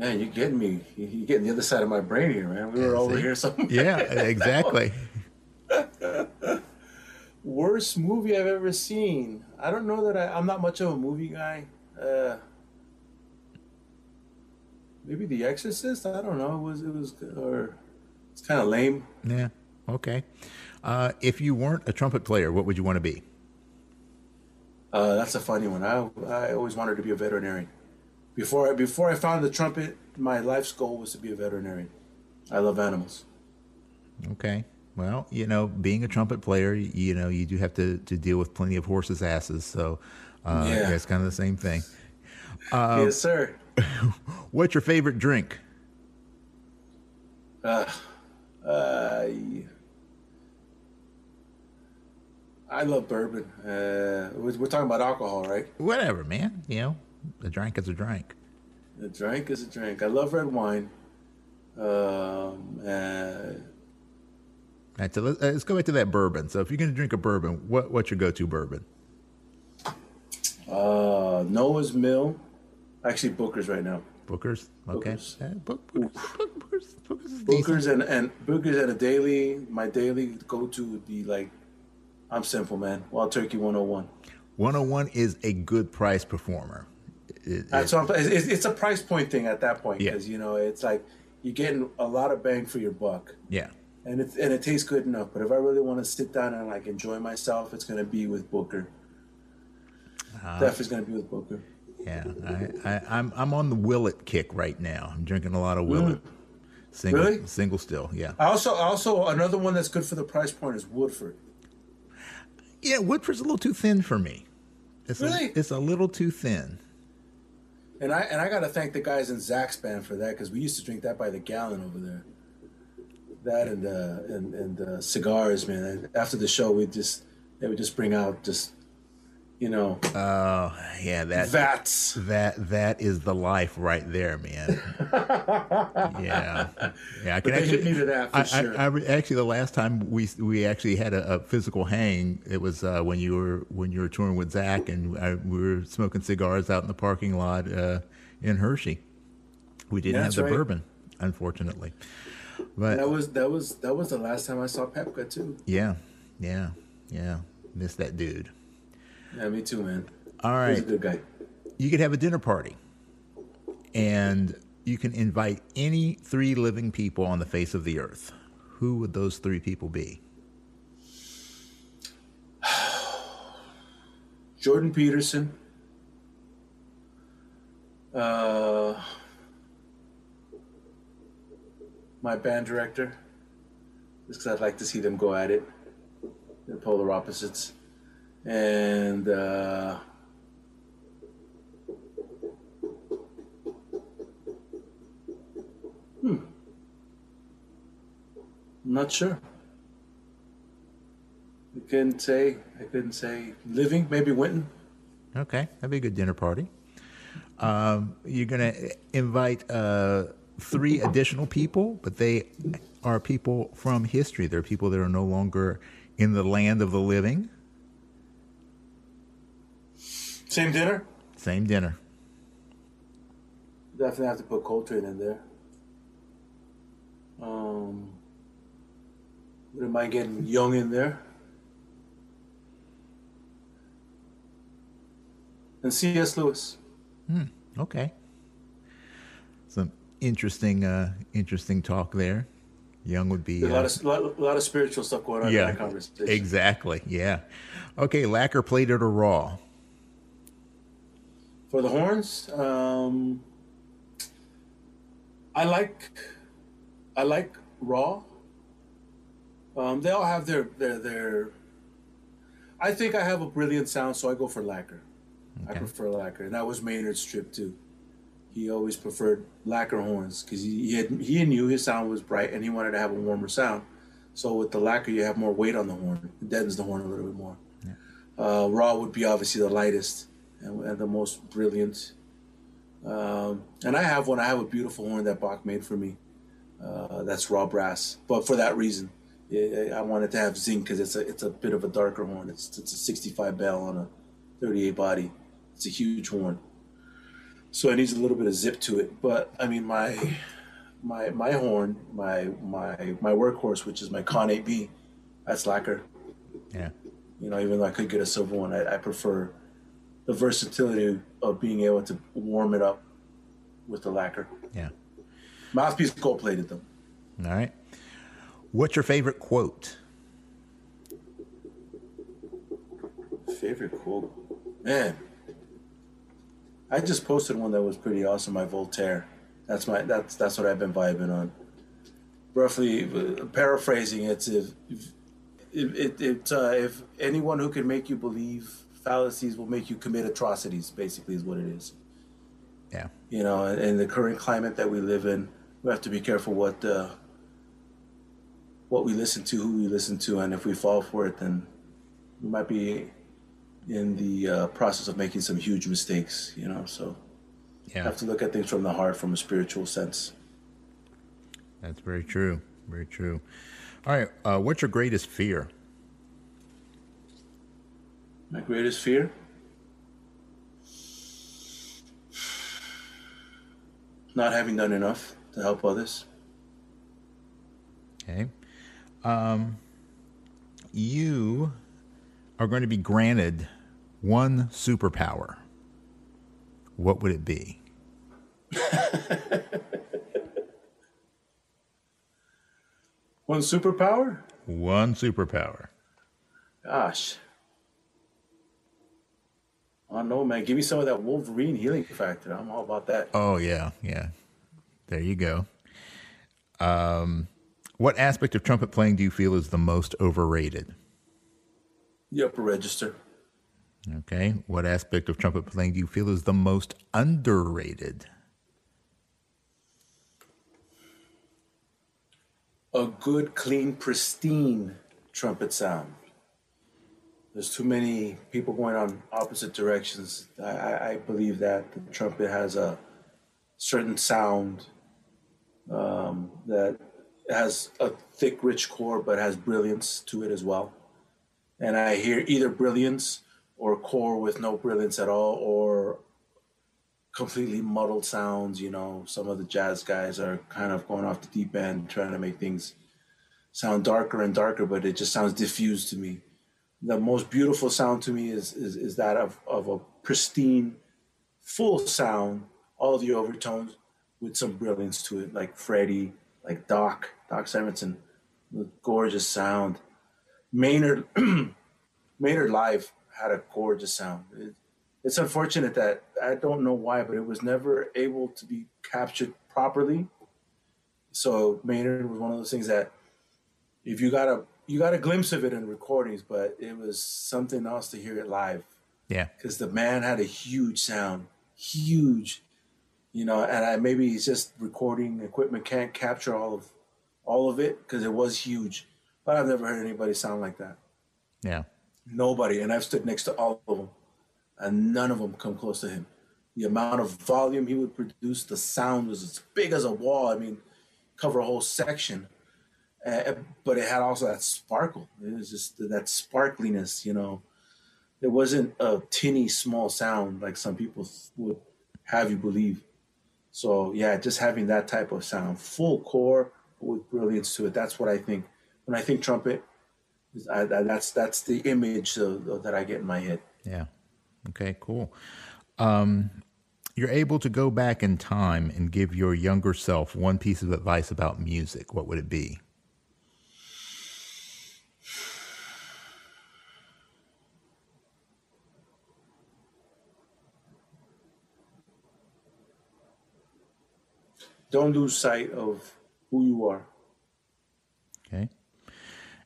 Speaker 3: Man, you're getting me. You- You're getting the other side of my brain here, man. We were over here. Something.
Speaker 1: Yeah, exactly.
Speaker 3: Worst movie I've ever seen. I don't know that I, I'm not much of a movie guy. Uh, maybe The Exorcist. I don't know. It was it was or it's kind of lame.
Speaker 1: Yeah. Okay. Uh, if you weren't a trumpet player, what would you want to be?
Speaker 3: Uh, that's a funny one. I I always wanted to be a veterinarian. Before I, before I found the trumpet, my life's goal was to be a veterinarian. I love animals.
Speaker 1: Okay. Well, you know, being a trumpet player, you know, you do have to, to deal with plenty of horses' asses. So, uh,
Speaker 3: Yeah.
Speaker 1: it's kind of the same thing. Um,
Speaker 3: yes, sir.
Speaker 1: What's your favorite drink?
Speaker 3: Uh, uh, I love bourbon. Uh, we're, we're talking about alcohol, right?
Speaker 1: Whatever, man. You know, a drink is a drink.
Speaker 3: A drink is a drink. I love red wine. Um, uh,
Speaker 1: All right, so let's, uh, let's go back to that bourbon. So, if you're going to drink a bourbon, what what's your go-to bourbon?
Speaker 3: uh, Noah's Mill. Actually, Booker's right now.
Speaker 1: Booker's. Okay.
Speaker 3: Booker's.
Speaker 1: Uh, Book, Book, Book, Booker's, Booker's.
Speaker 3: Booker's and, and Booker's and a daily. My daily go to would be like, I'm simple, man. Wild Turkey 101.
Speaker 1: 101 is a good price performer. It-
Speaker 3: That's what I'm, it's, it's a price point thing at that point
Speaker 1: Yeah.
Speaker 3: because you know it's like you're getting a lot of bang for your buck.
Speaker 1: yeah.
Speaker 3: and it and it tastes good enough. But if I really want to sit down and like enjoy myself, it's gonna be with Booker.
Speaker 1: Uh-huh.
Speaker 3: Definitely gonna be with Booker.
Speaker 1: Yeah, I, I, I'm I'm on the Willet kick right now. I'm drinking a lot of Willet. Single,
Speaker 3: Mm. Really?
Speaker 1: single still. Yeah,
Speaker 3: also also another one that's good for the price point is Woodford.
Speaker 1: yeah. Woodford's a little too thin for me. It's
Speaker 3: Really?
Speaker 1: A, it's a little too thin.
Speaker 3: And I and I gotta thank the guys in Zac's band for that because we used to drink that by the gallon over there. That and uh, and and uh, cigars, man. After the show, we just they would just bring out just You know,
Speaker 1: Oh, yeah, that
Speaker 3: that's
Speaker 1: that that is the life right there, man. yeah, yeah. I can
Speaker 3: hit
Speaker 1: actually
Speaker 3: me to that for
Speaker 1: I,
Speaker 3: sure.
Speaker 1: I, I actually the last time we we actually had a, a physical hang, it was uh, when you were when you were touring with Zac, and I, we were smoking cigars out in the parking lot uh, in Hershey. We didn't
Speaker 3: Yeah,
Speaker 1: have the
Speaker 3: right.
Speaker 1: bourbon, unfortunately. But
Speaker 3: That was that was that was the last time I saw Pepka too.
Speaker 1: yeah, yeah, yeah. Miss that dude.
Speaker 3: Yeah, me too, man.
Speaker 1: All
Speaker 3: He's a good guy.
Speaker 1: you could have a dinner party and you can invite any three living people on the face of the earth. Who would those three people be?
Speaker 3: Jordan Peterson. Uh, my band director. Just because I'd like to see them go at it. They're polar opposites. And uh, hmm. Not sure. I couldn't say. I couldn't say living. Maybe Wynton.
Speaker 1: Okay, that'd be a good dinner party. Um, you're going to invite uh, three additional people, but they are people from history. They're people that are no longer in the land of the living.
Speaker 3: Same dinner.
Speaker 1: Same dinner.
Speaker 3: Definitely have to put Coltrane in there. Um, wouldn't mind getting Jung in there. And C.S. Lewis.
Speaker 1: Okay. Some interesting, uh, interesting talk there. Jung would be
Speaker 3: There's a lot
Speaker 1: uh,
Speaker 3: of lot, lot of spiritual stuff going on in that conversation.
Speaker 1: exactly. Yeah. Okay, lacquer plated or raw?
Speaker 3: For the horns, um, I like I like raw. Um, they all have their their their. I think I have a brilliant sound, so I go for lacquer. I prefer lacquer, and that was Maynard's trip too. He always preferred lacquer horns because he he, had, he knew his sound was bright, and he wanted to have a warmer sound. So with the lacquer, you have more weight on the horn. It deadens the horn a little bit more. Uh, raw would be obviously the lightest and, and the most brilliant. Um, and I have one. I have a beautiful horn that Bach made for me. Uh, that's raw brass, but for that reason, yeah, I wanted to have zinc because it's a it's a bit of a darker horn. It's it's a 65 bell on a 38 body. It's a huge horn, so it needs a little bit of zip to it. But I mean, my my my horn, my my my workhorse, which is my Con 8B, that's lacquer.
Speaker 1: Yeah.
Speaker 3: You know, even though I could get a silver one, I, I prefer the versatility of being able to warm it up with the lacquer.
Speaker 1: Yeah.
Speaker 3: Mouthpiece gold plated though.
Speaker 1: All right. What's your favorite quote?
Speaker 3: Favorite quote, man. I just posted one that was pretty awesome by Voltaire. That's my that's that's what I've been vibing on. Roughly uh, paraphrasing, it's if if if, it, it, uh, if anyone who can make you believe fallacies will make you commit atrocities. Basically, is what it is.
Speaker 1: Yeah.
Speaker 3: you know, in the current climate that we live in, we have to be careful what uh, what we listen to, who we listen to, and if we fall for it, then we might be in the uh, process of making some huge mistakes. You know, so you
Speaker 1: Yeah.
Speaker 3: have to look at things from the heart, from a spiritual sense.
Speaker 1: That's very true. Very true. All right. Uh, what's your greatest fear?
Speaker 3: My greatest fear. Not having done enough to help others.
Speaker 1: Okay. Um, you are going to be granted one superpower. What would it be?
Speaker 3: One superpower?
Speaker 1: One superpower.
Speaker 3: Gosh. I don't know, man. Give me some of that Wolverine healing factor. I'm all about that.
Speaker 1: Oh yeah, yeah. There you go. Um, what aspect of trumpet playing do you feel is the most overrated?
Speaker 3: The upper register.
Speaker 1: Okay. What aspect of trumpet playing do you feel is the most underrated?
Speaker 3: A good, clean, pristine trumpet sound. There's too many people going on opposite directions. I, I believe that the trumpet has a certain sound um, that has a thick, rich core, but has brilliance to it as well. And I hear either brilliance or core with no brilliance at all, or completely muddled sounds. You know, some of the jazz guys are kind of going off the deep end, trying to make things sound darker and darker, but it just sounds diffused to me. The most beautiful sound to me is is, is that of, of a pristine, full sound, all the overtones with some brilliance to it, like Freddie, like Doc, Doc Severinsen, the gorgeous sound. Maynard, Maynard Live had a gorgeous sound. It, it's unfortunate that I don't know why, but it was never able to be captured properly. So Maynard was one of those things that if you got a you got a glimpse of it in recordings, but it was something else to hear it live.
Speaker 1: Yeah,
Speaker 3: because the man had a huge sound, huge, you know, and I maybe he's just recording equipment can't capture all of all of it because it was huge. But I've never heard anybody sound like that.
Speaker 1: Yeah,
Speaker 3: nobody, and I've stood next to all of them, and none of them come close to him. The amount of volume he would produce, the sound was as big as a wall. I mean, cover a whole section uh, but it had also that sparkle. It was just that sparkliness, you know. It wasn't a tinny small sound like some people would have you believe. So yeah, just having that type of sound, full core with brilliance to it. That's what I think when I think trumpet. I, that's that's the image that I get in my head.
Speaker 1: Yeah. Okay. Cool. Um, you're able to go back in time and give your younger self one piece of advice about music. What would it be?
Speaker 3: Don't lose sight of who you are.
Speaker 1: Okay.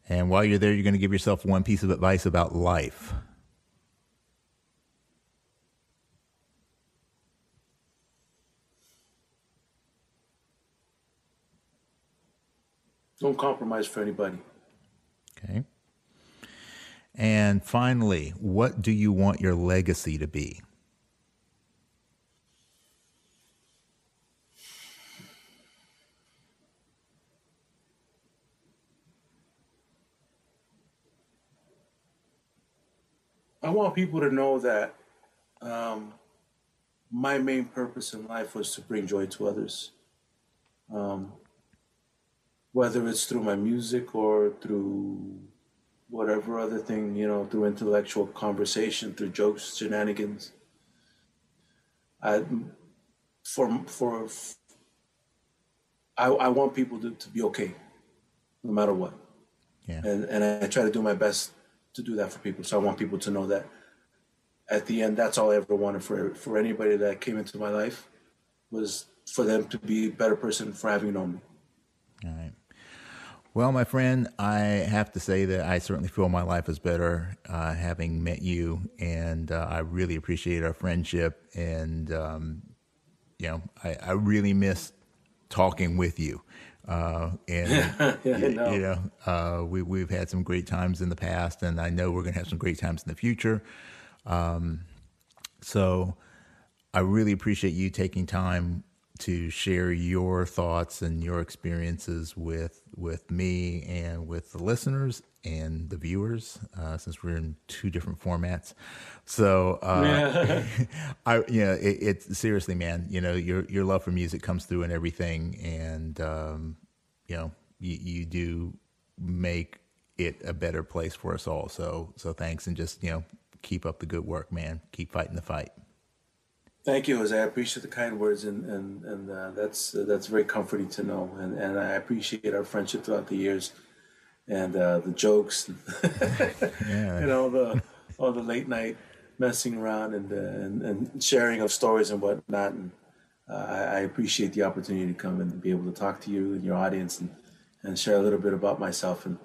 Speaker 1: And while you're there, you're going to give yourself one piece of advice about life.
Speaker 3: Don't compromise for anybody.
Speaker 1: Okay. And finally, what do you want your legacy to be?
Speaker 3: I want people to know that um, my main purpose in life was to bring joy to others. Um, whether it's through my music or through whatever other thing, you know, through intellectual conversation, through jokes, shenanigans. I, for for I, I want people to, to be okay, no matter what.
Speaker 1: Yeah.
Speaker 3: And and I try to do my best to do that for people. So I want people to know that at the end, that's all I ever wanted for for anybody that came into my life was for them to be a better person for having known me.
Speaker 1: All right. Well, my friend, I have to say that I certainly feel my life is better uh, having met you, and uh, I really appreciate our friendship. And um, you know, I, I really miss talking with you. Uh, and yeah, you, know, you know uh, we we've had some great times in the past, and I know we're going to have some great times in the future. Um, so I really appreciate you taking time to share your thoughts and your experiences with with me and with the listeners and the viewers, uh, since we're in two different formats. So, uh, yeah. I, you know, it, it's seriously, man, you know, your, your love for music comes through in everything. And, um, you know, you, you do make it a better place for us all. So, so thanks. And just, you know, keep up the good work, man. Keep fighting the fight.
Speaker 3: Thank you, Jose. I appreciate the kind words, and and and uh, that's uh, that's very comforting to know. And and I appreciate our friendship throughout the years and uh, the jokes, yeah. and all the all the late night messing around and, uh, and, and sharing of stories and whatnot. And uh, I, I, appreciate the opportunity to come and be able to talk to you and your audience and, and share a little bit about myself and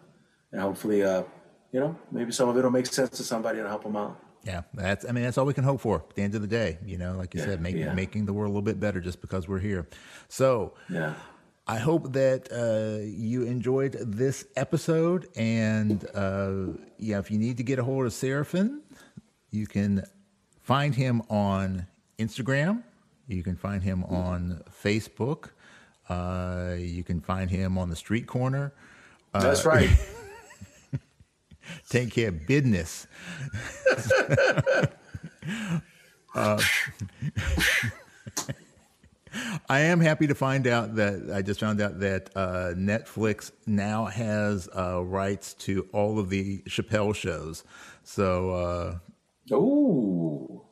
Speaker 3: and hopefully, uh, you know, maybe some of it will make sense to somebody and help them out.
Speaker 1: Yeah, that's. I mean, that's all we can hope for. At the end of the day, you know, like you yeah, said, making yeah. making the world a little bit better just because we're here. So,
Speaker 3: yeah.
Speaker 1: I hope that uh, you enjoyed this episode. And uh, yeah, if you need to get a hold of Serafin, you can find him on Instagram. You can find him on Facebook. Uh, you can find him on the street corner.
Speaker 3: That's right.
Speaker 1: Take care of business. Uh, I am happy to find out that I just found out that uh, Netflix now has uh, rights to all of the Chappelle shows. So, uh,
Speaker 3: Ooh,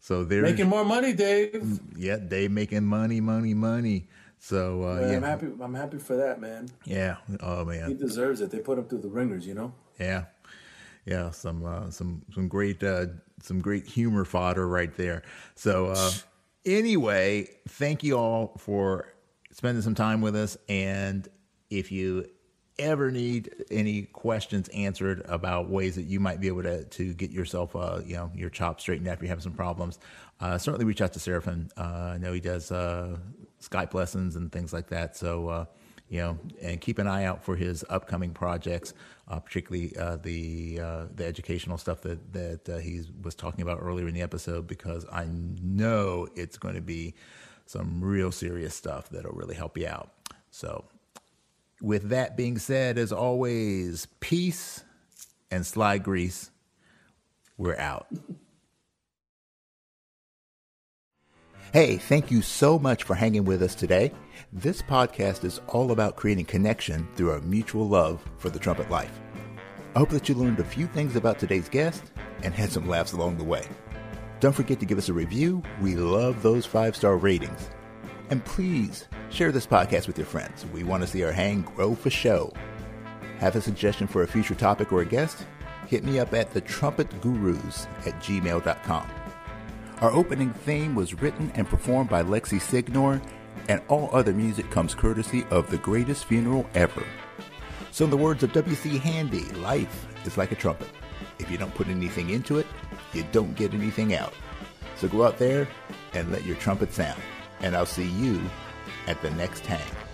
Speaker 1: so they're
Speaker 3: making more money, Dave.
Speaker 1: yeah, they making money, money, money. So uh,
Speaker 3: Man,
Speaker 1: yeah,
Speaker 3: I'm happy. I'm happy for that, man.
Speaker 1: yeah. Oh man, He
Speaker 3: deserves it. They put him through the ringers, you know.
Speaker 1: Yeah, yeah. Some uh, some some great uh, some great humor fodder right there. So uh, anyway, thank you all for spending some time with us. And if you ever need any questions answered about ways that you might be able to, to get yourself, uh, you know, your chops straightened after you have some problems, uh, certainly reach out to Serafin. Uh, I know he does uh, Skype lessons and things like that. So, uh, you know, and keep an eye out for his upcoming projects, uh, particularly uh, the uh, the educational stuff that that uh, he was talking about earlier in the episode, because I know it's going to be some real serious stuff that'll really help you out. So, with that being said, as always, peace and slide grease. We're out. Hey, thank you so much for hanging with us today. This podcast is all about creating connection through our mutual love for the trumpet life. I hope that you learned a few things about today's guest and had some laughs along the way. Don't forget to give us a review. We love those five star ratings. And please share this podcast with your friends. We want to see our hang grow for show. Have a suggestion for a future topic or a guest? Hit me up at thetrumpetgurus at gmail.com. Our opening theme was written and performed by Lexi Signor, and all other music comes courtesy of The Greatest Funeral Ever. So, in the words of W.C. Handy, life is like a trumpet. If you don't put anything into it, you don't get anything out. So, go out there and let your trumpet sound. And I'll see you at the next hang.